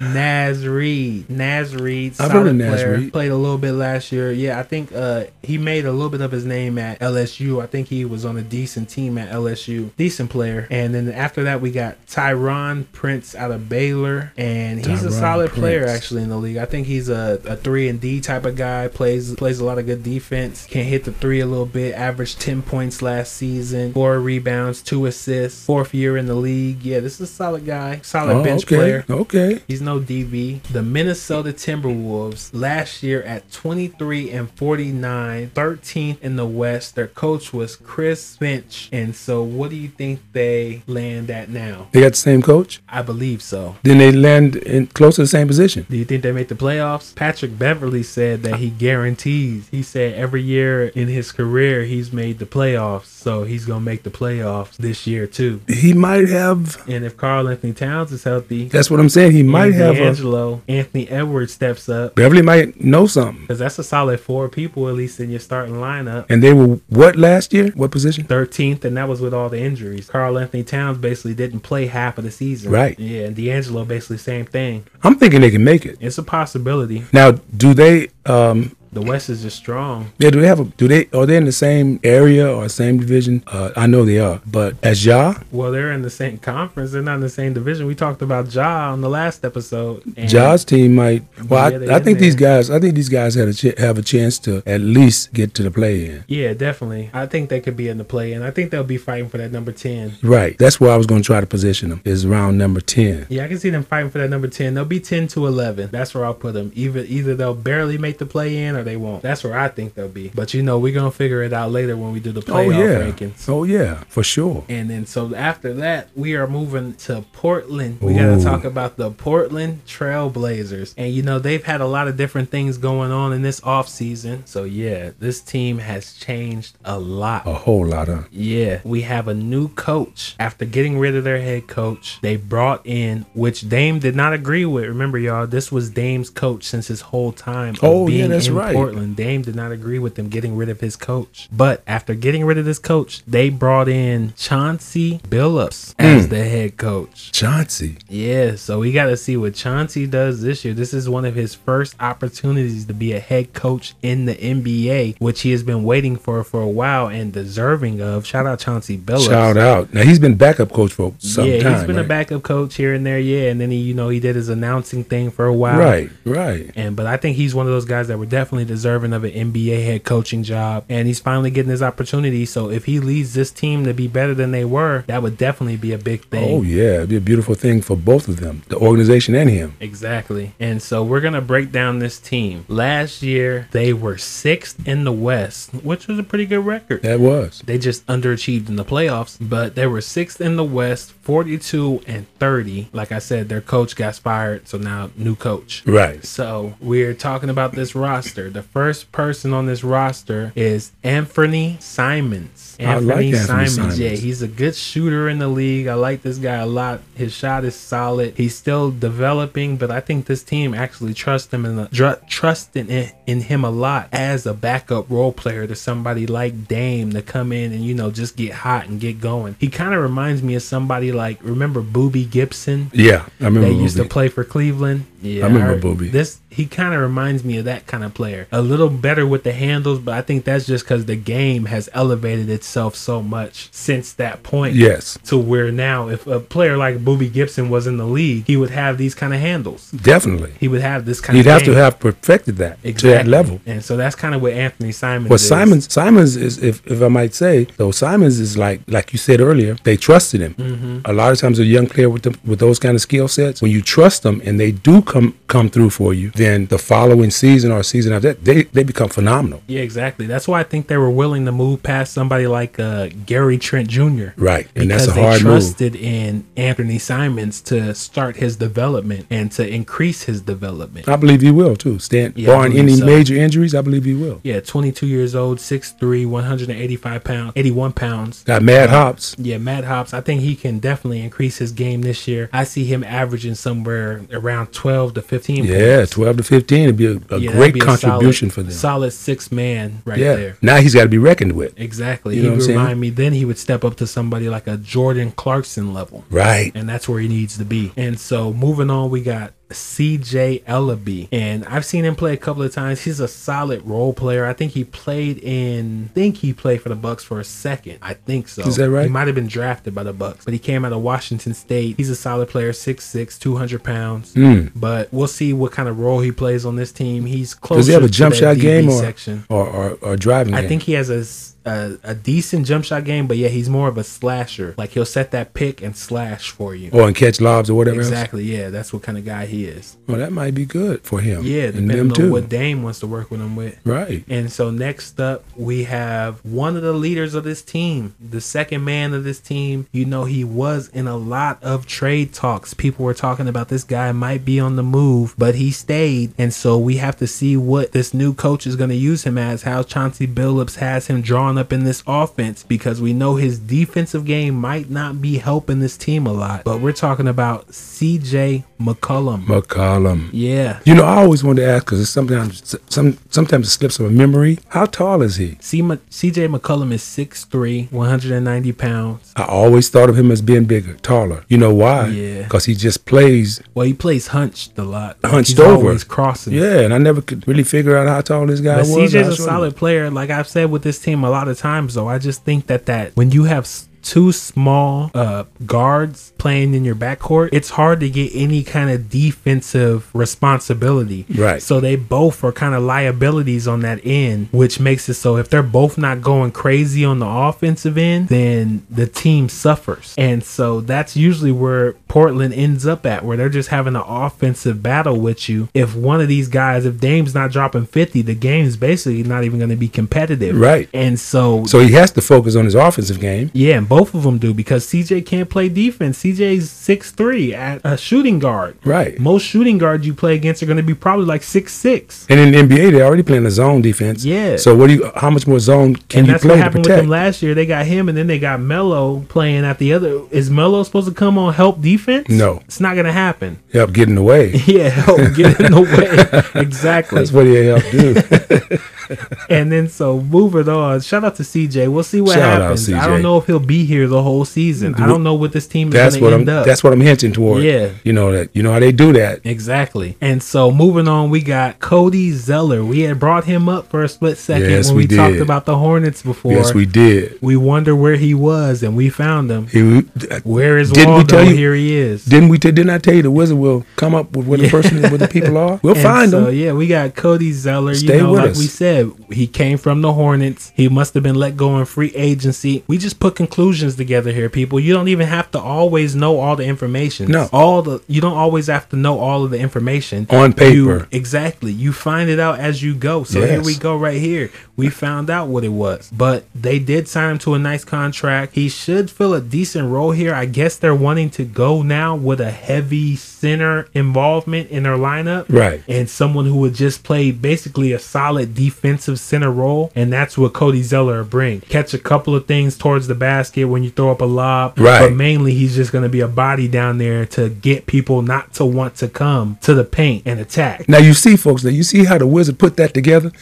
Naz Reid. Naz Reid, I've solid heard of Naz player. Reid. Played a little bit last year. Yeah, I think uh, he made a little bit of his name at LSU. I think he was on a decent team at LSU. Decent player. And then after that, we got Tyron Prince out of Baylor. And he's a Tyron solid player, actually, in the league. I think he's a, a 3 and D type of guy. Plays plays a lot of good defense. Can hit the three a little bit. Averaged 10 points last season. Four rebounds, two assists. Fourth year in the league. Yeah, this is a solid guy. Solid Oh, bench okay. player. Okay. He's no DB. The Minnesota Timberwolves last year at 23 and 49, 13th in the West. Their coach was Chris Finch. And so, what do you think they land at now? They got the same coach. I believe so. Then they land in close to the same position. Do you think they make the playoffs? Patrick Beverley said that he guarantees. He said every year in his career he's made the playoffs, so he's gonna make the playoffs this year too. He might have. And if Karl-Anthony Towns is healthy, That's what I'm saying. He might have a. D'Angelo, Anthony Edwards steps up Beverley might know something. because that's a solid four people at least in your starting lineup. And they were what last year? What position? 13th, and that was with all the injuries. Karl-Anthony Towns basically didn't play half of the season. Right. Yeah, and D'Angelo basically same thing. I'm thinking they can make it. It's a possibility. Now, do they? Um, The West is just strong. yeah, do they have a? Do they? Are they in the same area or same division? Uh, I know they are. But as Ja, Well, they're in the same conference. They're not in the same division. We talked about Ja on the last episode. and- Ja's team might. Well, Yeah, I, I in think these guys. I think these guys had a ch- have a chance to at least get to the play in. Yeah, definitely. I think they could be in the play in. I think they'll be fighting for that number ten. Right. That's where I was going to try to position them. Is round number ten. Yeah, I can see them fighting for that number ten. They'll be ten to eleven. That's where I'll put them. Either either they'll barely make the play in, or they won't. That's where I think they'll be. But you know, we're gonna figure it out later when we do the Oh playoff yeah. rankings. Oh yeah. For sure. And then so after that, we are moving to Portland. We got to talk about the Portland Trailblazers. And you know, they've had a lot of different things going on in this offseason. So yeah, this team has changed a lot. A whole lot of. Yeah, we have a new coach. After getting rid of their head coach, they brought in, which Dame did not agree with. Remember, y'all, this was Dame's coach since his whole time. Oh, yeah, that's right. Portland. Dame did not agree with them getting rid of his coach. But after getting rid of this coach, they brought in Chauncey Billups as hmm. the head coach. Chauncey. Yeah, so we got to see what Chauncey does this year. This is one of his first opportunities to be a head coach in the NBA, which he has been waiting for for a while and deserving of. Shout out Chauncey Billups. Shout out. Now he's been backup coach for some yeah, time. he's been right? a backup coach here and there, yeah, and then he, you know, he did his announcing thing for a while, Right, right. And but I think he's one of those guys that were definitely deserving of an NBA head coaching job, and he's finally getting his opportunity. So if he leads this team to be better than they were, that would definitely be a big thing. Oh yeah, it'd be a beautiful thing for both of them, the organization and him. Exactly. And so we're going to break down this team. Last year, they were sixth in the West, which was a pretty good record. That was. They just underachieved in the playoffs, but they were sixth in the West, 42 and 30. Like I said, their coach got fired, so now new coach. Right. So we're talking about this roster. The first person on this roster is Anthony Simons. I like Anthony, Anthony Simons. Simons. Yeah, he's a good shooter in the league. I like this guy a lot. His shot is solid. He's still developing, but I think this team actually trusts him and dr- trust in, in him a lot as a backup role player to somebody like Dame to come in and you know just get hot and get going. He kind of reminds me of somebody like remember Boobie Gibson. Yeah, I remember. They used to play for Cleveland. Yeah, I remember Boobie. This he kind of reminds me of that kind of player. A little better with the handles, but I think that's just because the game has elevated itself so much since that point. Yes, To where now, if a player like Boobie Gibson was in the league, he would have these kind of handles. definitely. He would have this kind of He'd have to have perfected that to that level. And so that's kind of what Anthony Simons. Well, is. Simons, Simons is, if, if I might say, though, Simons is like, like you said earlier, they trusted him. Mm-hmm. A lot of times, a young player with them, with those kind of skill sets, when you trust them and they do come come through for you, then the following season or season after that, they they become phenomenal. Yeah, exactly. That's why I think they were willing to move past somebody like uh, Gary Trent Jr. Right, and that's a hard they move. trusted in Anfernee Simons to start his development and to increase his development. I believe he will too. Stand, Yeah, barring any so. major injuries, I believe he will. Yeah, 22 years old, 6'3", 185 pounds, 81 pounds. Got mad hops. Yeah, Mad Hops, I think he can definitely increase his game this year. I see him averaging somewhere around 12 to 15 Yeah, points. twelve to fifteen would be a, a Yeah, great be a contribution solid, for them. Solid six man right yeah, there. now he's got to be reckoned with. Exactly. You he would remind me then he would step up to somebody like a Jordan Clarkson level. Right. And that's where he needs to be. And so moving on, we got CJ Elleby. And I've seen him play a couple of times. He's a solid role player. I think he played in I think he played for the Bucks for a second. I think so. Is that right? He might have been drafted by the Bucks, but he came out of Washington State. He's a solid player, 6'6, 200 pounds. Hmm. But we'll see what kind of role he plays on this team. He's close Does he have a jump shot that game or, section. or, or or driving? I game? think he has a, a a decent jump shot game, but yeah, he's more of a slasher. Like he'll set that pick and slash for you. or and catch lobs or whatever. Else. Exactly. Yeah, that's what kind of guy he is. Well, that might be good for him. Yeah, and depending them on too. what Dame wants to work with him with. right. And so next up, we have one of the leaders of this team, the second man of this team. You know, he was in a lot of trade talks. People were talking about this guy might be on the move, but he stayed. And so we have to see what this new coach is going to use him as, how Chauncey Billups has him drawn up in this offense, because we know his defensive game might not be helping this team a lot. But we're talking about CJ McCollum. McCollum. yeah. You know, I always wanted to ask because sometimes some sometimes it slips of a memory. How tall is he? C- CJ McCollum is 6'3, 190 pounds. I always thought of him as being bigger, taller. You know why? Yeah. Because he just plays. Well, he plays hunched a lot. Hunched he's over. always crossing. Yeah, and I never could really figure out how tall this guy But was. CJ's a solid player. Like I've said with this team a lot of times, though, I just think that that when you have two small uh, guards playing in your backcourt, it's hard to get any kind of defensive responsibility. Right. So they both are kind of liabilities on that end, which makes it so if they're both not going crazy on the offensive end, then the team suffers. And so that's usually where Portland ends up at, where they're just having an offensive battle with you. If one of these guys, if Dame's not dropping 50, the game's basically not even going to be competitive. Right. And so, So he has to focus on his offensive game. yeah, and both of them do because CJ can't play defense. CJ's six three at a shooting guard. Right. Most shooting guards you play against are going to be probably like six six. And in the NBA, they're already playing a zone defense. Yeah. So what do you? How much more zone can And you that's play what happened with them last year. They got him, and then they got Melo playing at the other. Is Melo supposed to come on help defense? No. it's not going to happen. Help get in the way. Yeah, help get in the way. exactly. That's what he helped do. And then so moving on, shout out to CJ. We'll see what Shout out, happens. I don't know if he'll be here the whole season. I don't know what this team is going to I'm. end up. That's what I'm hinting toward. Yeah. You know that. You know how they do that. exactly. And so moving on, we got Cody Zeller. We had brought him up for a split second Yes, when we we, talked about the Hornets before. Yes, we did. We wonder where he was, and we found him. He, uh, Where is Didn't we Waldo? tell you- Here he is. Didn't we? T- didn't I tell you the wizard will come up with where the person, and where the people are? We'll And find so, them. Yeah, we got Cody Zeller. Stay you know, with like us. we said, he came from the Hornets. He must have been let go in free agency. We just put conclusions together here, people. You don't even have to always know all the information. No. all the you don't always have to know all of the information On paper. You- exactly, you find it out as you go. So here we go, right here. We found out what it was, but they did sign him to a nice contract. He should fill a decent role here. I guess they're wanting to go now with a heavy center involvement in their lineup Right. and someone who would just play basically a solid defensive center role, and that's what Cody Zeller bring. Catch a couple of things towards the basket when you throw up a lob, Right. But mainly, he's just going to be a body down there to get people not to want to come to the paint and attack. Now you see, folks. Now you see how the wizard put that together.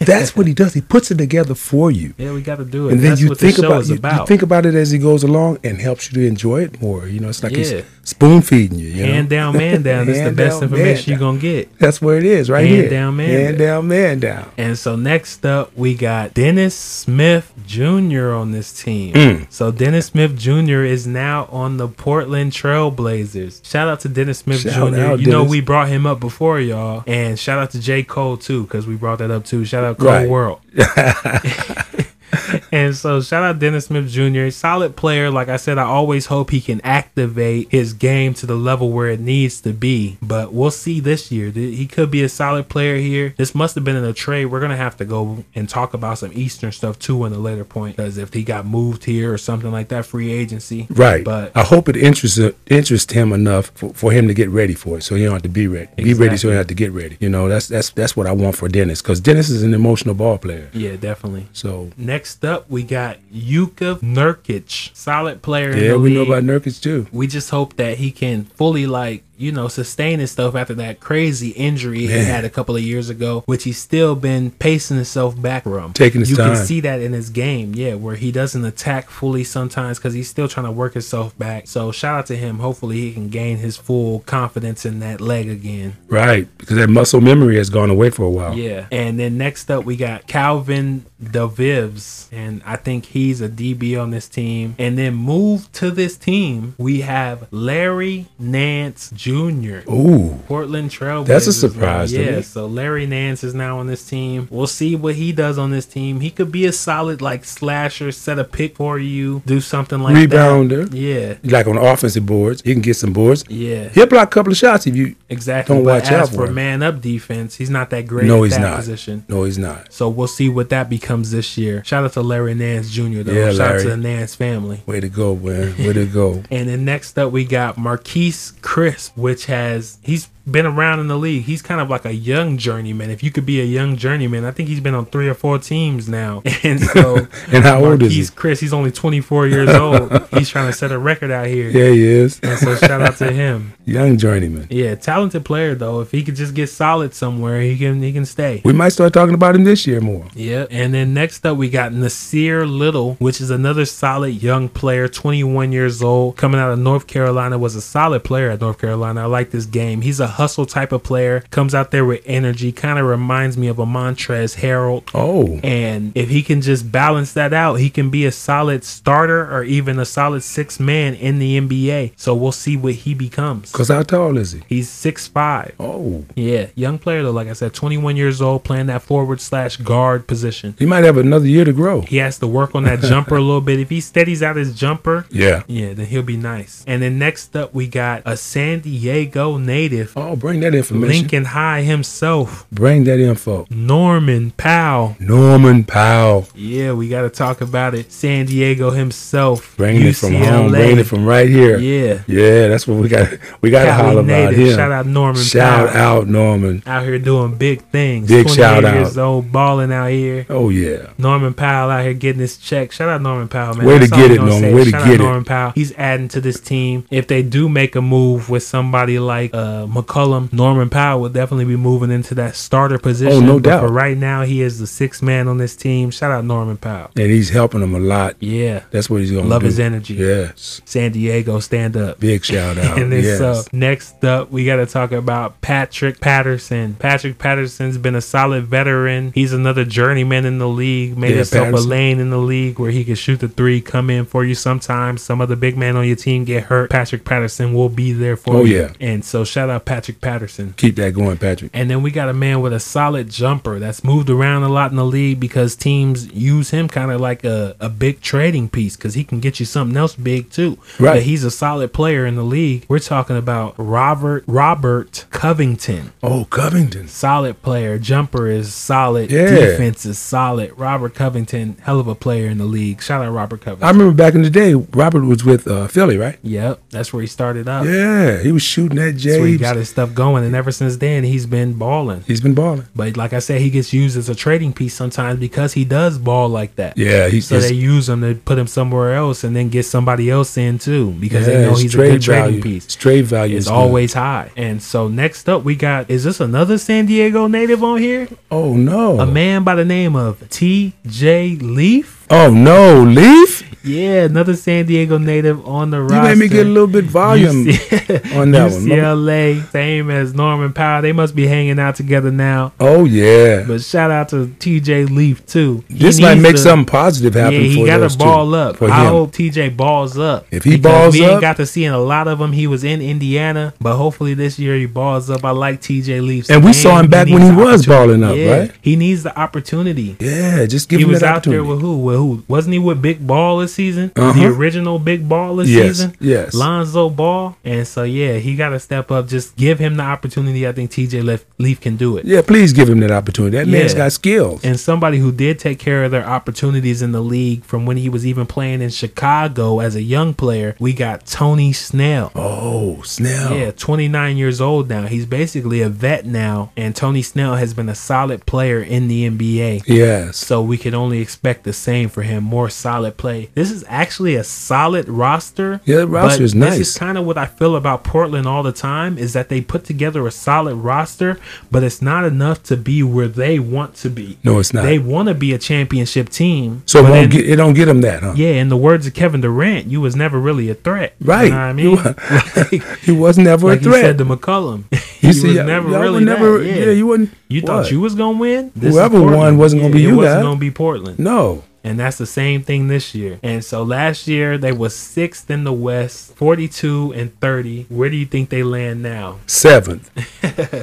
That's what he does. He puts it together for you. Yeah, we got to do it. and then that's you what think the about you, you think about it as he goes along and helps you to enjoy it more. You know, it's like Yeah. he's spoon feeding you. you know? Hand down, man down. This is the best information you're gonna get. That's where it is, right Hand here. down, man Hand down. down, man down. And so next up, we got Dennis Smith Jr. on this team. Mm. So Dennis Smith Jr. is now on the Portland Trailblazers. Shout out to Dennis Smith Shout Jr. out, you know we brought him up before, y'all, and shout out to J Cole too because we brought that up too. Shout out Cole Right. World. And so shout out Dennis Smith Jr. Solid player. Like I said, I always hope he can activate his game to the level where it needs to be. But we'll see this year. He could be a solid player here. This must have been in a trade. We're gonna have to go and talk about some Eastern stuff too in a later point. Because if he got moved here or something like that, free agency. Right. But I hope it interests interests him enough for, for him to get ready for it, so he don't have to be ready. Be ready, so he Exactly. don't have to get ready. You know, that's that's that's what I want for Dennis, because Dennis is an emotional ball player. yeah, definitely. So Next up, we got Yuka Nurkic, solid player. yeah, we know about Nurkic too. we just hope that he can fully like you know sustain his stuff after that crazy injury he had a couple of years ago which he's still been pacing himself back from Taking his you time. can see that in his game yeah where he doesn't attack fully sometimes because he's still trying to work himself back so shout out to him hopefully he can gain his full confidence in that leg again Right, because that muscle memory has gone away for a while. yeah. And then next up, we got Calvin DeVivs. And I think he's a DB on this team. And then move to this team, we have Larry Nance Jr. Ooh, Portland Trailblazers. That's a surprise to Yeah, so Larry Nance is now on this team. We'll see what he does on this team. He could be a solid like slasher, set a pick for you, do something like Rebounder. that. Yeah. like on offensive boards, he can get some boards. Yeah. He'll block a couple of shots if you. Exactly. Don't watch as out for him. man up defense, he's not that great No, he's that not. position. No, he's not. So we'll see what that becomes this year. Shout out to Larry Nance Jr. though. Yeah, Shout out to the Nance family. Way to go, man. Way to go. And then next up we got Marquese Chriss, which has he's been around in the league. He's kind of like a young journeyman. If you could be a young journeyman, I think he's been on three or four teams now. And so And how old is he? Marquese Chriss, he's only 24 years old. he's trying to set a record out here. Yeah, he is. And so shout out to him. Young journeyman. Yeah, talented player though. If he could just get solid somewhere, he can he can stay. We might start talking about him this year more. Yeah. And then next up, we got Nassir Little, which is another solid young player, 21 years old, coming out of North Carolina, was a solid player at North Carolina. I like this game. He's a hustle type of player, comes out there with energy, kind of reminds me of a Montrezl Harrell. Oh, And if he can just balance that out, he can be a solid starter or even a solid six man in the NBA. So we'll see what he becomes. because how tall is he? He's six five. Oh, Yeah, young player though. Like I said, 21 years old, playing that forward slash guard position. he might have another year to grow. He has to work on that jumper a little bit. If he steadies out his jumper, Yeah. yeah, then he'll be nice. And then next up, we got a San Diego native, Oh, bring that information. Lincoln High himself, Bring that info. Norman Powell. Norman Powell. Yeah, we got to talk about it. San Diego himself. Bringing it from home. UCLA. Bringing it from right here. Yeah. Yeah, that's what we got. We got to holler about him. Shout out Norman Powell. Shout Powell. out Norman. Out here doing big things. Big shout out. years old, balling out here. Oh yeah. Norman Powell out here getting his check. Shout out Norman Powell, man. Way to That's all get it, Norman. say. Way to get out it. Norman Powell. He's adding to this team. If they do make a move with somebody like uh, McCollum, Norman Powell will definitely be moving into that starter position. Oh, no But doubt. For right now, he is the sixth man on this team. Shout out Norman Powell. And he's helping them a lot. Yeah. That's what he's gonna do. Love do. his energy. Yes. San Diego, stand up. Big shout out. And then yes. so next up, we got to talk about Patrick Patterson. Patrick Patterson's been a solid veteran. He's another journeyman in the league. Made Yeah, himself Patterson. a lane in the league where he can shoot the three, come in for you. Sometimes some other big man on your team get hurt. Patrick Patterson will be there for Oh, you. yeah. And so shout out Patrick Patterson. Keep that going, Patrick. And then we got a man with a solid jumper that's moved around a lot in the league because teams use him kind of like a, a big trading piece because he can get you something else big too. Right. But he's a solid player in the league. We're talking about Robert Robert Covington. Oh, Covington. Solid player. Jumper is solid. Yeah. Defense is solid. Robert Covington, hell of a player in the league. Shout out Robert Covington. I remember back in the day, Robert was with uh, Philly, right? yep. That's where he started up. Yeah, he was shooting at That's where he James. got his stuff going. And ever since then, he's been balling. He's been balling. But like I said, he gets used as a trading piece sometimes because he does ball like that. Yeah, he's So they use him to put him somewhere else and then get somebody else in too because they know he's a good trading piece. Trade value is good. always high. And so next up we got is this another San Diego native on here? Oh no. A man by the name of T.J. Leaf. Oh no, Leaf. Yeah, another San Diego native on the roster. You made me get a little bit volume UC- on that one. UCLA, same as Norman Powell. They must be hanging out together now. Oh yeah. But shout out to TJ Leaf too. He this might make to- something positive happen Yeah, he for got to two, ball up. I him. hope TJ balls up. If he balls we ain't got to see in a lot of them. He was in Indiana, but hopefully this year he balls up. I like TJ Leaf, And we saw him back when he was balling up, Yeah, right? He needs the opportunity. Yeah, just give He him was out there with who? With who? Wasn't he with Big Ball season? Uh-huh. The original Big Ball this Yes, season? yes. Lonzo Ball. And so, yeah, he got to step up. Just give him the opportunity. I think TJ Leaf, Leaf can do it. yeah, please give him that opportunity. That man's got skills. And somebody who did take care of their opportunities in the league from when he was even playing in Chicago as a young player, we got Tony Snell. oh, Snell. Yeah, 29 years old now. He's basically a vet now, and Tony Snell has been a solid player in the NBA. Yes. So we can only expect the same for him, more solid play. This is actually a solid roster. Yeah, the roster is This is kind of what I feel about Portland all the time is that they put together a solid roster, but it's not enough to be where they want to be. No, it's not. They want to be a championship team. so it, then- get, it don't get them that, huh? yeah, in the words of Kevin Durant, you was never really a threat. Right. You know what I mean? like, He was never like a you threat. said to McCollum. you see, y'all- never y'all really never. Yeah. Yeah. you wouldn't. You thought what? you was gonna win. This Whoever won wasn't gonna be it you wasn't guys. gonna be Portland. No. And that's the same thing this year. And so last year they was sixth in the West, forty-two and thirty. Where do you think they land now? Seventh.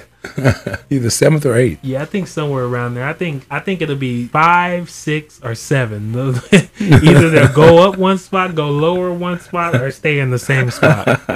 Either seventh or eighth. Yeah, I think somewhere around there. I think I think it'll be five, six, or seven. Either they'll go up one spot, go lower one spot, or stay in the same spot.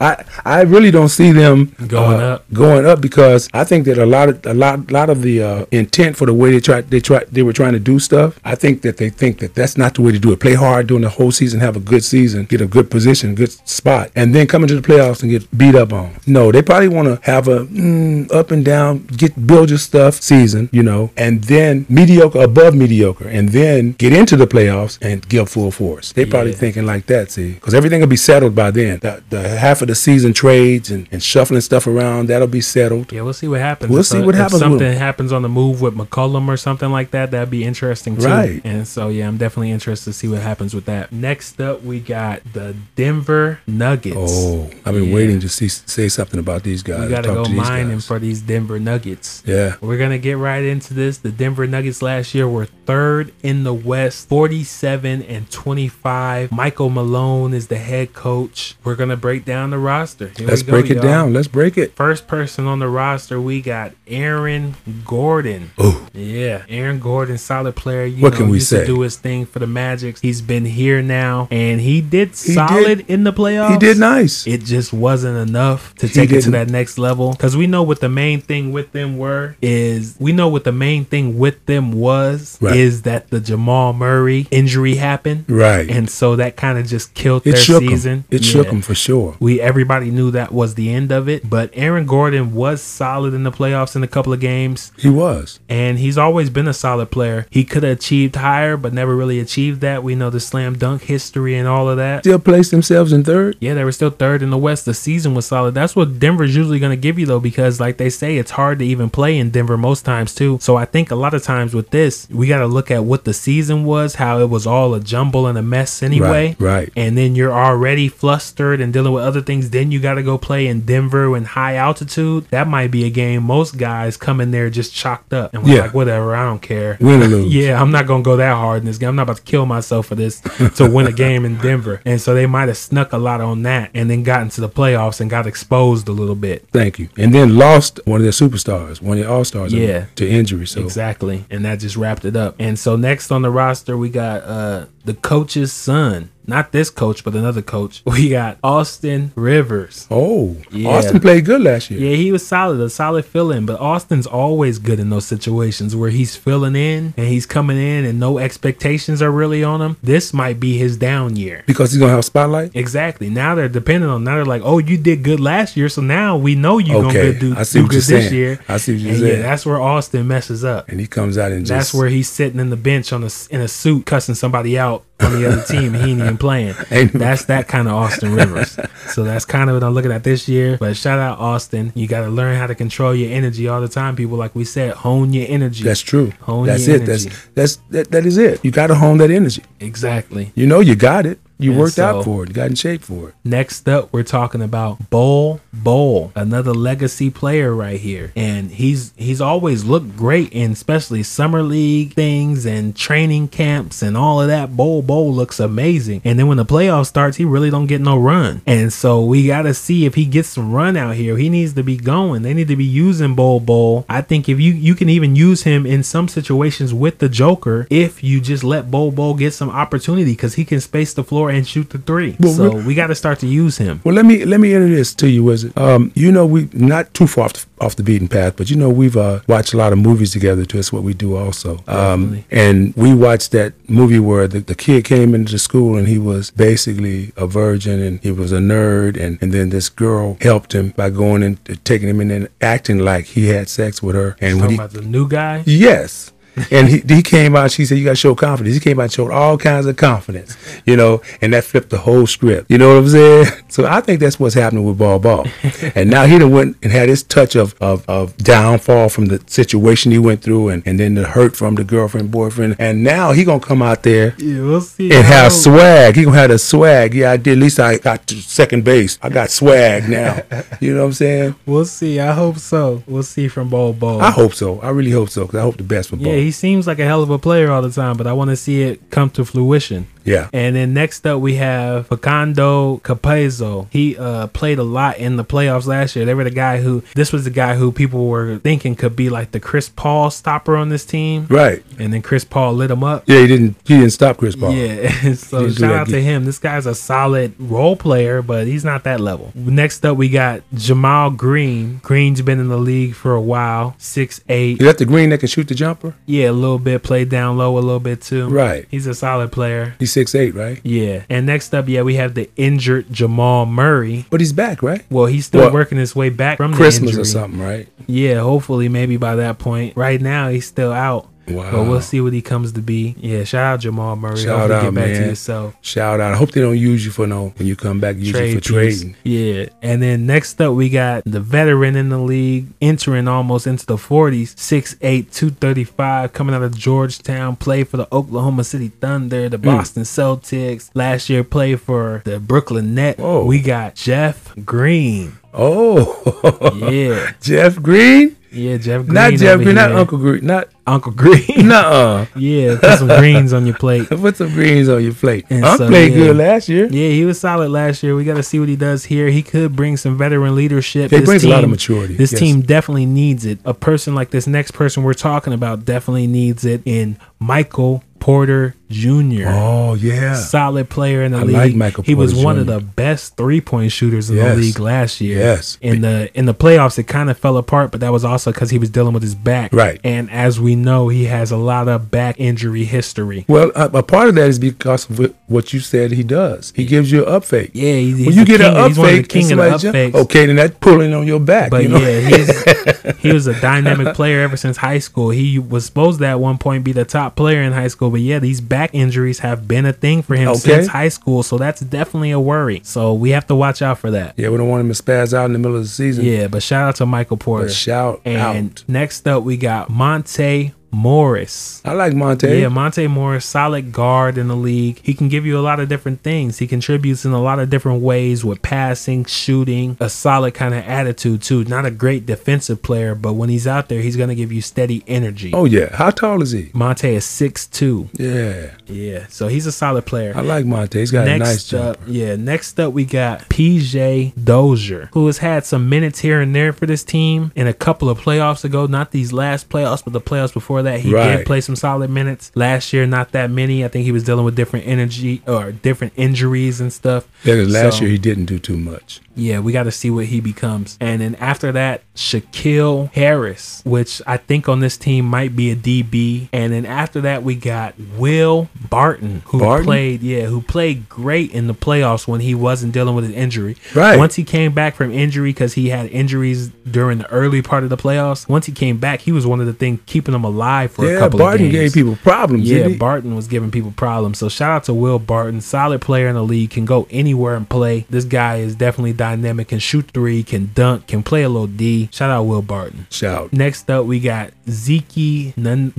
I I really don't see them Going uh, up. Going up because I think that a lot of a lot lot of the uh, intent for the way they tried they tried they were trying to do stuff. I think that they think that that's not the way to do it. Play hard during the whole season, have a good season, get a good position, good spot, and then come into the playoffs and get beat up on. No, they probably want to have a mm, up and down, get build your stuff season, you know, and then mediocre above mediocre, and then get into the playoffs and give full force. They probably Yeah. thinking like that, see, because everything will be settled by then. The, the half of the season trades and, and shuffling stuff around that'll be settled. Yeah, we'll see what happens. We'll If, see what happens with something happens on the move with McCollum or something like that, that'd be interesting too. Right. And so yeah, I'm definitely interested to see what happens with that. Next up, we got the Denver Nuggets. Oh, I've been Yeah. waiting to see say something about these guys. We gotta talk go mining for these Denver Nuggets. Yeah. We're gonna get right into this. The Denver Nuggets last year were third in the West, 47 and 25. Michael Malone is the head coach. We're gonna break down the roster. Here Let's go, break it y'all. down. Let's break it. First person on the roster, we got Aaron Gordon. Oh, Yeah, Aaron Gordon, solid player. You What know, can we used say? To do his thing for the Magic. He's been here now, and he did did- solid in the playoffs. he did nice. It just wasn't enough to He take it to that next level. Because we know what the main thing with them were is we know what the main thing with them was Right. is that the Jamal Murray injury happened, Right. and so that kind of just killed it their season. him. It Yeah. shook him for sure. We everybody knew that was the end of it, but Aaron Gordon was solid in the playoffs in a couple of games, He was. and he's always been a solid player. He could have achieved higher, but never really achieved that. We know the slam dunk history and all of that. Still placed themselves in third. Yeah, they were still third in the West. The season was solid. That's what Denver's usually going to give you, though, because like they say, it's hard to even play in Denver most times, too. So I think a lot of times with this, we got to look at what the season was, how it was all a jumble and a mess anyway. Right, right. And then you're already flustered and dealing with other things. Then you got to go play in Denver in high altitude. That might be a game most guys come in there just chalked up and Yeah. like, whatever, I don't care. Win or lose. Yeah, I'm not gonna go that hard in this game. I'm not about to kill myself for this to win a game in Denver. And so they might have snuck a lot on that and then got into the playoffs and got exposed a little bit. Thank you. And then lost one of their superstars, one of their all stars. Yeah. To injury. So Exactly. And that just wrapped it up. And so next on the roster we got uh the coach's son. Not this coach, but another coach. We got Austin Rivers. Oh, Yeah. Austin played good last year. Yeah, he was solid, a solid fill in. But Austin's always good in those situations where he's filling in and he's coming in and no expectations are really on him. This might be his down year. Because he's gonna have a spotlight. Exactly. Now they're dependent on. Now they're like, oh, you did good last year, so now we know you're Okay, gonna do, I see do what good you're this year. I see what you're And yeah, that's where Austin messes up. And he comes out and just That's where he's sitting in the bench on a in a suit, cussing somebody out on the other team. He ain't even playing. That's that kind of Austin Rivers. So that's kind of what I'm looking at this year. But shout out Austin. You got to learn how to control your energy all the time. People, like we said, hone your energy. That's true. Hone that's it. That's that's that, that is it. You got to hone that energy. exactly. You know you got it. You And worked so- out for it. Got in shape for it. Next up, we're talking about Bol Bol, another legacy player right here, and he's he's always looked great in especially summer league things and training camps and all of that. Bol Bol looks amazing, and then when the playoff starts, he really don't get no run, and so we got to see if he gets some run out here. He needs to be going. They need to be using Bol Bol. I think if you you can even use him in some situations with the Joker if you just let Bol Bol get some opportunity because he can space the floor and shoot the three. Well, so we- got to start to use him. Well, let me let me enter this to you, Wizard. Um, you know, we not too far off the, off the beaten path, but you know, we've uh, watched a lot of movies together. Too, that's what we do also. Um, and we watched that movie where the, the kid came into the school and he was basically a virgin and he was a nerd, and, and then this girl helped him by going and taking him in and acting like he had sex with her. And when Talking he about the new guy. Yes. and he, he came out, she said, You got to show confidence. He came out and showed all kinds of confidence, you know, and that flipped the whole script. You know what I'm saying? So I think that's what's happening with Bol Bol. and now he done went and had his touch of, of, of downfall from the situation he went through and, and then the hurt from the girlfriend, boyfriend. And now he going to come out there Yeah, we'll see. and I have swag. He gonna have the swag. Yeah, I did. At least I got to second base. I got swag now. you know what I'm saying? We'll see. I hope so. We'll see from Bol Bol. I hope so. I really hope so because I hope the best for Bol. He seems like a hell of a player all the time, but I want to see it come to fruition. Yeah. And then next up we have Facundo Campazzo. He uh, played a lot in the playoffs last year. They were the guy who this was the guy who people were thinking could be like the Chris Paul stopper on this team. Right. And then Chris Paul lit him up. Yeah, he didn't. He didn't stop Chris Paul. Yeah, so shout out to him. This guy's a solid role player, but he's not that level. Next up, we got JaMychal Green. Green's been in the league for a while, six eight. Is that the green that can shoot the jumper? Yeah, a little bit played down low a little bit too. Right. He's a solid player. He's six eight, right? Yeah. And next up, yeah, we have the injured Jamal Murray. But he's back, right? Well, he's still Well, working his way back from Christmas the injury. or something, right? Yeah, hopefully, maybe by that point. Right now, he's still out. Wow. But we'll see what he comes to be. Yeah, shout out Jamal Murray. Shout Hopefully out, get back to man. yourself. Shout out. I hope they don't use you for no when you come back. Use you for piece. trading. Yeah. And then next up, we got the veteran in the league, entering almost into the 40s, 6'8, 235, coming out of Georgetown, played for the Oklahoma City Thunder, the mm. Boston Celtics. Last year, played for the Brooklyn Net. Whoa. We got Jeff Green. Oh, Yeah. Jeff Green. Yeah, Jeff Green. not Jeff Green, not. Uncle Green, not Uncle Green. nuh yeah, put some greens on your plate. Put some greens on your plate. And Unc so, played yeah. good last year. Yeah, he was solid last year. We got to see what he does here. He could bring some veteran leadership. He This brings a lot of maturity, This yes. team definitely needs it. A person like this next person we're talking about definitely needs it in Michael Porter Jr. Oh yeah, Solid player in the I league. like Michael he was Porter one of the best three point shooters in Yes. the league last year. Yes. In the in the playoffs, it kind of fell apart, but that was also because he was dealing with his back. Right. And as we know, he has a lot of back injury history. Well, a, a part of that is because of what- you said he does. He gives you an up fake. Yeah, he's, when you get an king- up of the fake, king of the up fakes. okay, then that's pulling on your back. But you know? yeah, he's, he was a dynamic player ever since high school. He was supposed to at one point be the top player in high school, but yeah, these back injuries have been a thing for him Okay. since high school, so that's definitely a worry. So we have to watch out for that. yeah, we don't want him to spaz out in the middle of the season. Yeah, but shout out to Michael Porter. but shout and out. next up, we got Monte Morris. I like Monte. Yeah, Monte Morris, solid guard in the league. He can give you a lot of different things. He contributes in a lot of different ways with passing, shooting, a solid kind of attitude too. Not a great defensive player, but when he's out there, he's gonna give you steady energy. Oh yeah, how tall is he? Monte is six two. Yeah, Yeah, so he's a solid player. I like Monte. He's got a nice Next up, yeah. Next up, we got PJ Dozier, who has had some minutes here and there for this team in a couple of playoffs ago. Not these last playoffs, but the playoffs before that, he did play some solid minutes. Last year, not that many. I think he was dealing with different energy or different injuries and stuff. 'cause last So, year he didn't do too much. yeah, we got to see what he becomes. And then after that, Shaquille Harris, which I think on this team might be a DB. And then after that, we got Will Barton, who Barton? played, yeah, who played great in the playoffs when he wasn't dealing with an injury. Right. Once he came back from injury, because he had injuries during the early part of the playoffs, once he came back, he was one of the things keeping him alive for a Yeah, couple Barton of games. gave people problems. Yeah? Barton was giving people problems. So shout out to Will Barton, solid player in the league, can go anywhere and play. This guy is definitely dynamic, can shoot three, can dunk, can play a little D. Shout out Will Barton. Shout. Next up, we got Zeke Nun-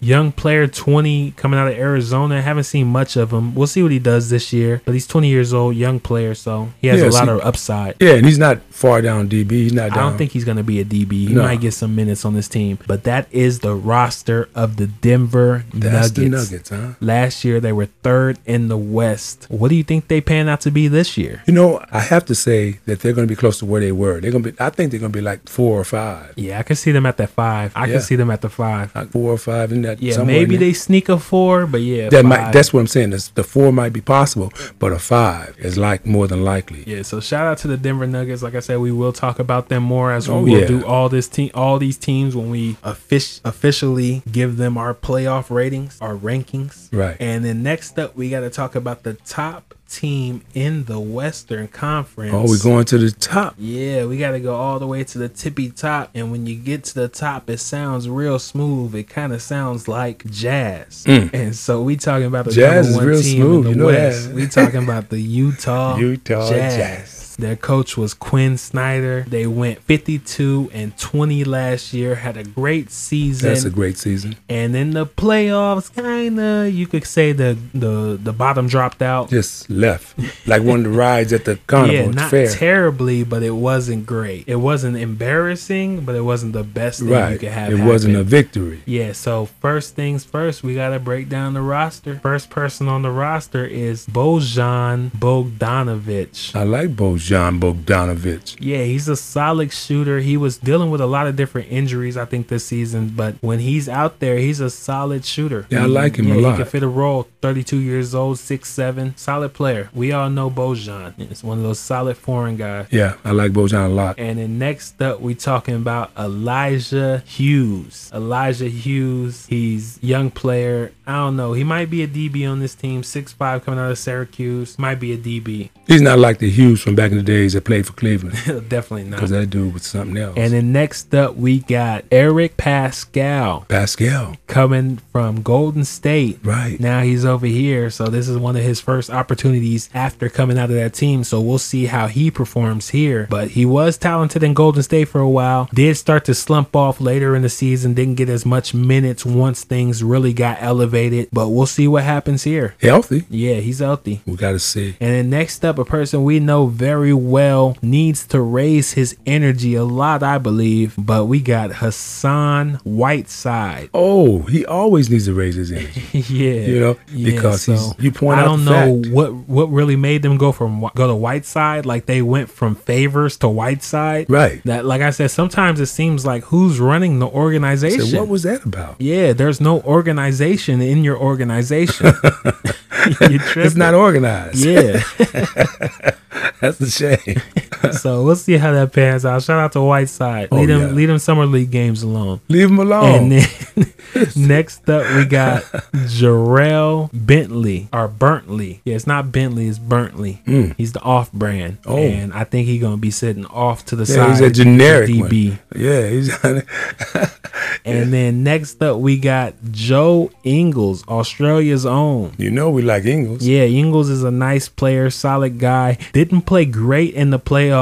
young player, 20, coming out of Arizona. Haven't seen much of him. We'll see what he does this year. But he's 20 years old, young player, so he has Yeah, a lot see- of upside. Yeah, and he's not far down DB. He's not I don't think he's going to be a DB. He No. might get some minutes on this team. But that is the roster of the Denver that's Nuggets. the Nuggets, huh? Last year they were third in the West. What do you think they pan out to be this year? You know, I have to say that they're going to be close to where they were. They're going to be. I think they're going to be like four or five. Yeah, I can see them at the five. I Yeah. can see them at the five. Like four or five in that. Yeah, maybe they sneak a four, but yeah, That five. might. That's what I'm saying. The four might be possible, but a five is like more than likely. yeah. So shout out to the Denver Nuggets. Like I said, we will talk about them more as we Oh, will yeah. do all this team, all these teams when we offic- officially give them our playoff ratings, our rankings. Right. And then next up, we got to talk about the top team in the Western Conference. Oh, we're going to the top. Yeah, we got to go all the way to the tippy top. And when you get to the top, it sounds real smooth. It kind of sounds like jazz. And so we talking about the Mm. Jazz number one real team smooth, in you the know West. that. We talking about the Utah Utah Jazz. Jazz. Their coach was Quin Snyder. They went 52 and 20 last year. Had a great season. That's a great season. and in the playoffs, kinda you could say the the the bottom dropped out. Just left like one of the rides at the carnival Yeah, not fair. terribly, but it wasn't great. It wasn't embarrassing, but it wasn't the best thing you could have. It wasn't a victory. Yeah, so first things first, we gotta break down the roster. First person on the roster is Bojan Bogdanovic. I like Bojan Bogdanovic. Yeah, he's a solid shooter. He was dealing with a lot of different injuries, I think, this season. But when he's out there, he's a solid shooter. Yeah, I like him a yeah, lot. He can fit a role. 32 years old, six seven, solid player. We all know Bojan. It's one of those solid foreign guys. Yeah, I like Bojan a lot. And then next up, we talking about Elijah Hughes. Elijah Hughes, he's young player. I don't know. He might be a DB on this team. Six five, coming out of Syracuse. Might be a DB. He's not like the Hughes from back in the days that played for Cleveland Definitely not. because that dude was something else. And then next up, we got Eric Paschall Paschall, coming from Golden State. right? Now he's over here, so this is one of his first opportunities after coming out of that team. So we'll see how he performs here. But he was talented in Golden State for a while. Did start to slump off later in the season. Didn't get as much minutes once things really got elevated. But we'll see what happens here. Healthy. Yeah, he's healthy. We got to see. And then next up, a person we know very very well needs to raise his energy a lot, I believe. But we got Hassan Whiteside. Oh, he always needs to raise his energy. yeah, You know, Yeah, because he's- you point out. I don't know fact. what what really made them go from go to Whiteside. Like they went from favors to Whiteside. Right. That, like I said, sometimes it seems like who's running the organization. So what was that about? yeah, there's no organization in your organization. It's not organized. Yeah. That's the shame. so we'll see how that pans out. Shout out to Whiteside. Oh, Leave them yeah. leave them summer league games alone. Leave them alone. And then next up we got Jarrell Bentley or Bentley. Yeah, it's not Bentley, it's Bentley. He's the off brand. Mm. Oh. And I think he's gonna be sitting off to the yeah, side. he's a generic one. DB. Yeah, he's And then next up we got Joe Ingles, Australia's own. you know we like Ingles. Yeah, Ingles is a nice player, solid guy. Didn't play great in the playoffs.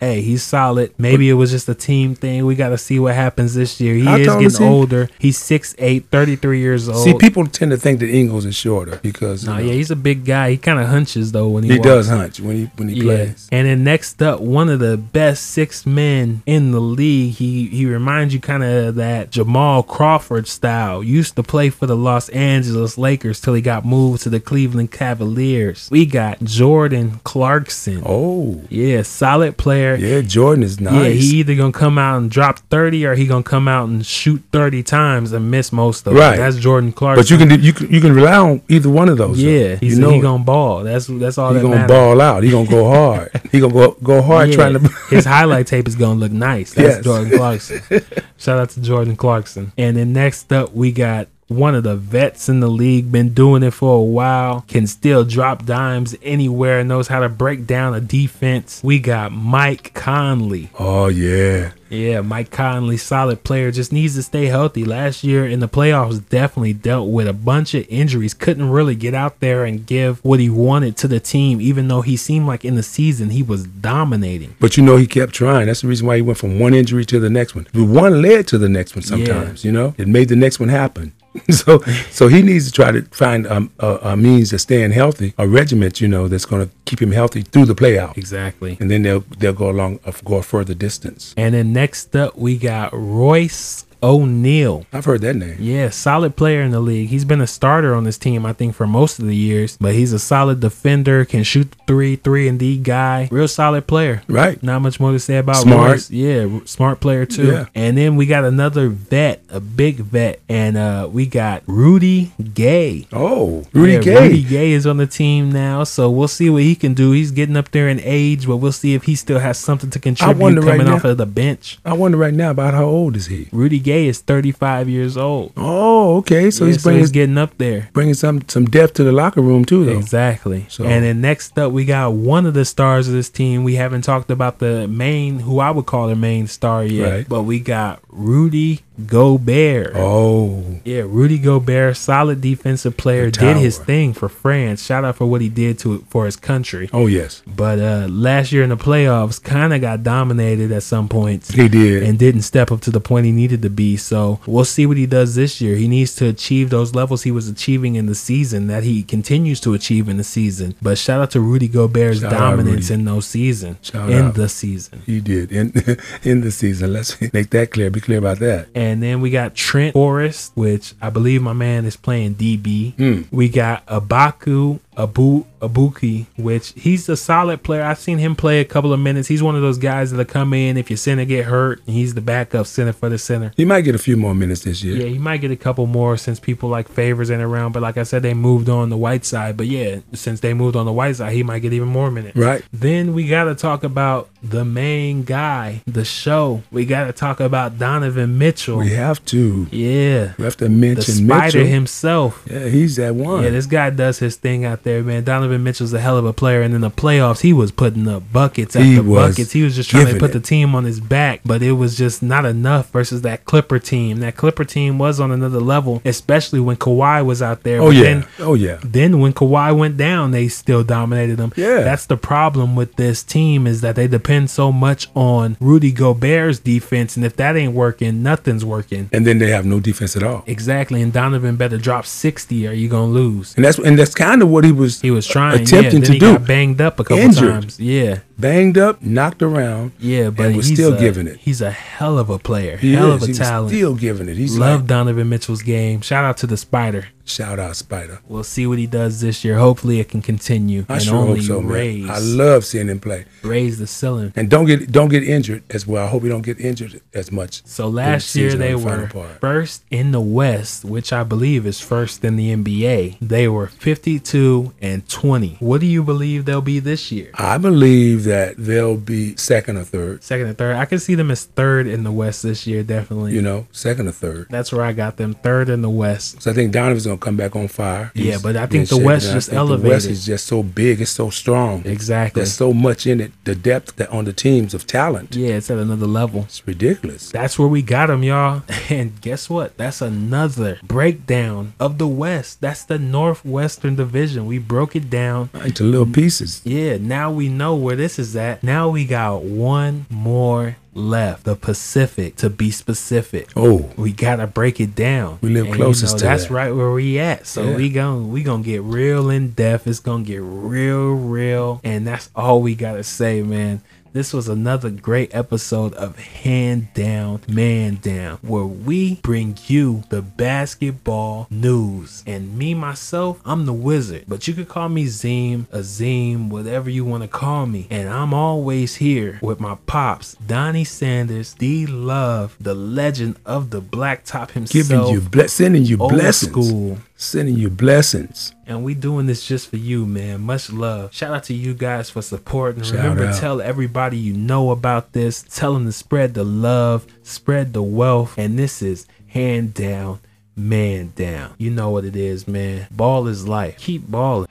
Hey, he's solid. Maybe it was just a team thing. We got to see what happens this year. He is getting older. He's 6'8, 33 years old. See, people tend to think that Ingles is shorter because know, yeah, he's a big guy. He kind of hunches though when he he walks. does hunch when he when he Yeah. plays. And then next up, one of the best six men in the league. He he reminds you kind of that Jamal Crawford style. Used to play for the Los Angeles Lakers till he got moved to the Cleveland Cavaliers. We got Jordan Clarkson. Oh, Yeah, solid player. yeah, Jordan is nice. Yeah, he either gonna come out and drop thirty, or he gonna come out and shoot thirty times and miss most of them. Right. That's Jordan Clarkson. but you can do- you can you can rely on either one of those. yeah, he's you know he gonna ball. That's that's all he that gonna matters. ball out. He gonna go hard. he gonna go go hard Yeah, trying to. his highlight tape is gonna look nice. That's Yes. Jordan Clarkson. Shout out to Jordan Clarkson. And then next up, we got one of the vets in the league, been doing it for a while, can still drop dimes anywhere, knows how to break down a defense. We got Mike Conley. oh yeah, Yeah, Mike Conley, solid player, just needs to stay healthy. Last year in the playoffs, definitely dealt with a bunch of injuries. Couldn't really get out there and give what he wanted to the team, even though he seemed like in the season he was dominating. but you know he kept trying. That's the reason why he went from one injury to the next one. The one led to the next one. Sometimes you know it made the next one happen. so so he needs to try to find um, a, a means of staying healthy, a regiment you know that's going to keep him healthy through the playoff, Exactly. and then they'll they'll go along uh, go a further distance. And then next up, we got Royce O'Neale. I've heard that name. Yeah, solid player in the league. He's been a starter on this team, I think, for most of the years. But he's a solid defender, can shoot three, three and D guy. Real solid player. Right. Not much more to say about Smart. Royce. Yeah, smart player too. Yeah. And then we got another vet, a big vet, and uh, we got Rudy Gay. Oh, Rudy Yeah, Gay. Rudy Gay is on the team now, so we'll see what he can do. He's getting up there in age, but we'll see if he still has something to contribute wonder right coming now- off of the bench. I wonder right now about how old is he? Rudy Gay is 35 years old. Oh, okay. So Yeah, he's bringing he's getting up there. bringing some some depth to the locker room too, though. Exactly. So- And then next up, we got one of the stars of this team. We haven't talked about the main, who I would call the main star yet, Right. but we got Rudy Gobert. Oh, Yeah, Rudy Gobert, solid defensive player, did his thing for France. Shout out for what he did to for his country. oh yes, But uh last year in the playoffs, kind of got dominated at some points. he did. and didn't step up to the point he needed to be. So we'll see what he does this year. He needs to achieve those levels he was achieving in the season that he continues to achieve in the season. But shout out to Rudy Gobert's Shout dominance in those season Shout in out. the season. He did in in the season. Let's make that clear. Be clear about that. And then we got Trent Forrest, which I believe my man is playing DB. Hmm. We got Abaku Abu Abuki, which he's a solid player. I've seen him play a couple of minutes. He's one of those guys that'll come in if your center get hurt, and he's the backup center for the center. He might get a few more minutes this year. Yeah, he might get a couple more since people like favors ain't around. But like I said, they moved on the Whiteside. But yeah, since they moved on the Whiteside, he might get even more minutes. Right. Then we got to talk about the main guy, the show. We got to talk about Donovan Mitchell. We have to. yeah. We have to The mention spider Mitchell. himself. Yeah, he's that one. Yeah, this guy does his thing out there, man. Donovan Mitchell's a hell of a player, and in the playoffs, he was putting up buckets after He was buckets. He was just trying to put it. the team on his back, but it was just not enough versus that Clipper team. That Clipper team was on another level, especially when Kawhi was out there. oh But yeah. Then, oh yeah. then when Kawhi went down, they still dominated them. Yeah. That's the problem with this team is that they depend so much on Rudy Gobert's defense, and if that ain't working, nothing's working. And then they have no defense at all. Exactly, and Donovan better drop sixty, or you gonna lose. And that's and that's kind of what he was He was trying, attempting yeah. Then to he do. got banged up a couple Injured. times. Yeah, banged up, knocked around. Yeah, but was he's still a, giving it. He's a hell of a player. He hell is. of a He talent. still giving it. He's Love like, Donovan Mitchell's game. Shout out to the Spider. shout out Spider. We'll see what he does this year. Hopefully, it can continue I and sure only hope so, raise man. I love seeing him play. raise the ceiling. And don't get don't get injured as well. I hope he don't get injured as much. So last year they the were part. first in the West, which I believe is first in the NBA. They were 52 and 20. What do you believe they'll be this year? I believe that they'll be second or third. Second or third. I can see them as third in the West this year, definitely. You know, second or third. That's where I got them. Third in the West. So I think Donovan's gonna come back on fire. Yeah, but I think the West. Just think The West is just so big. It's so strong. Exactly. There's so much in it. The depth that on the teams of talent. Yeah, it's at another level. It's ridiculous. That's where we got them, y'all. And guess what? That's another breakdown of the West. That's the Northwestern Division. We broke it down. Into little pieces. Yeah, now we know where this is at. Now we got one more left. The Pacific, to be specific. Oh, We gotta break it down. We live And, closest to That's that. right where we at. So Yeah. we gon' we gonna get real in depth. It's gonna get real, real, and that's all we gotta say, man. This was another great episode of Hand Down, Man Down, where we bring you the basketball news. And me, myself, I'm the wizard. But you could call me Zim, Azim, whatever you want to call me. And I'm always here with my pops, Donnie Sanders, D Love, the legend of the blacktop himself. giving you ble- sending you blessings. school. Sending you blessings. And we doing this just for you, man. Much love. Shout out to you guys for supporting. Shout Remember, out. tell everybody you know about this. Tell them to spread the love, spread the wealth. And this is hand down, man down. You know what it is, man. Ball is life. Keep balling.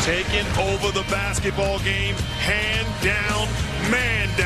taking over the basketball game, hand down, man down.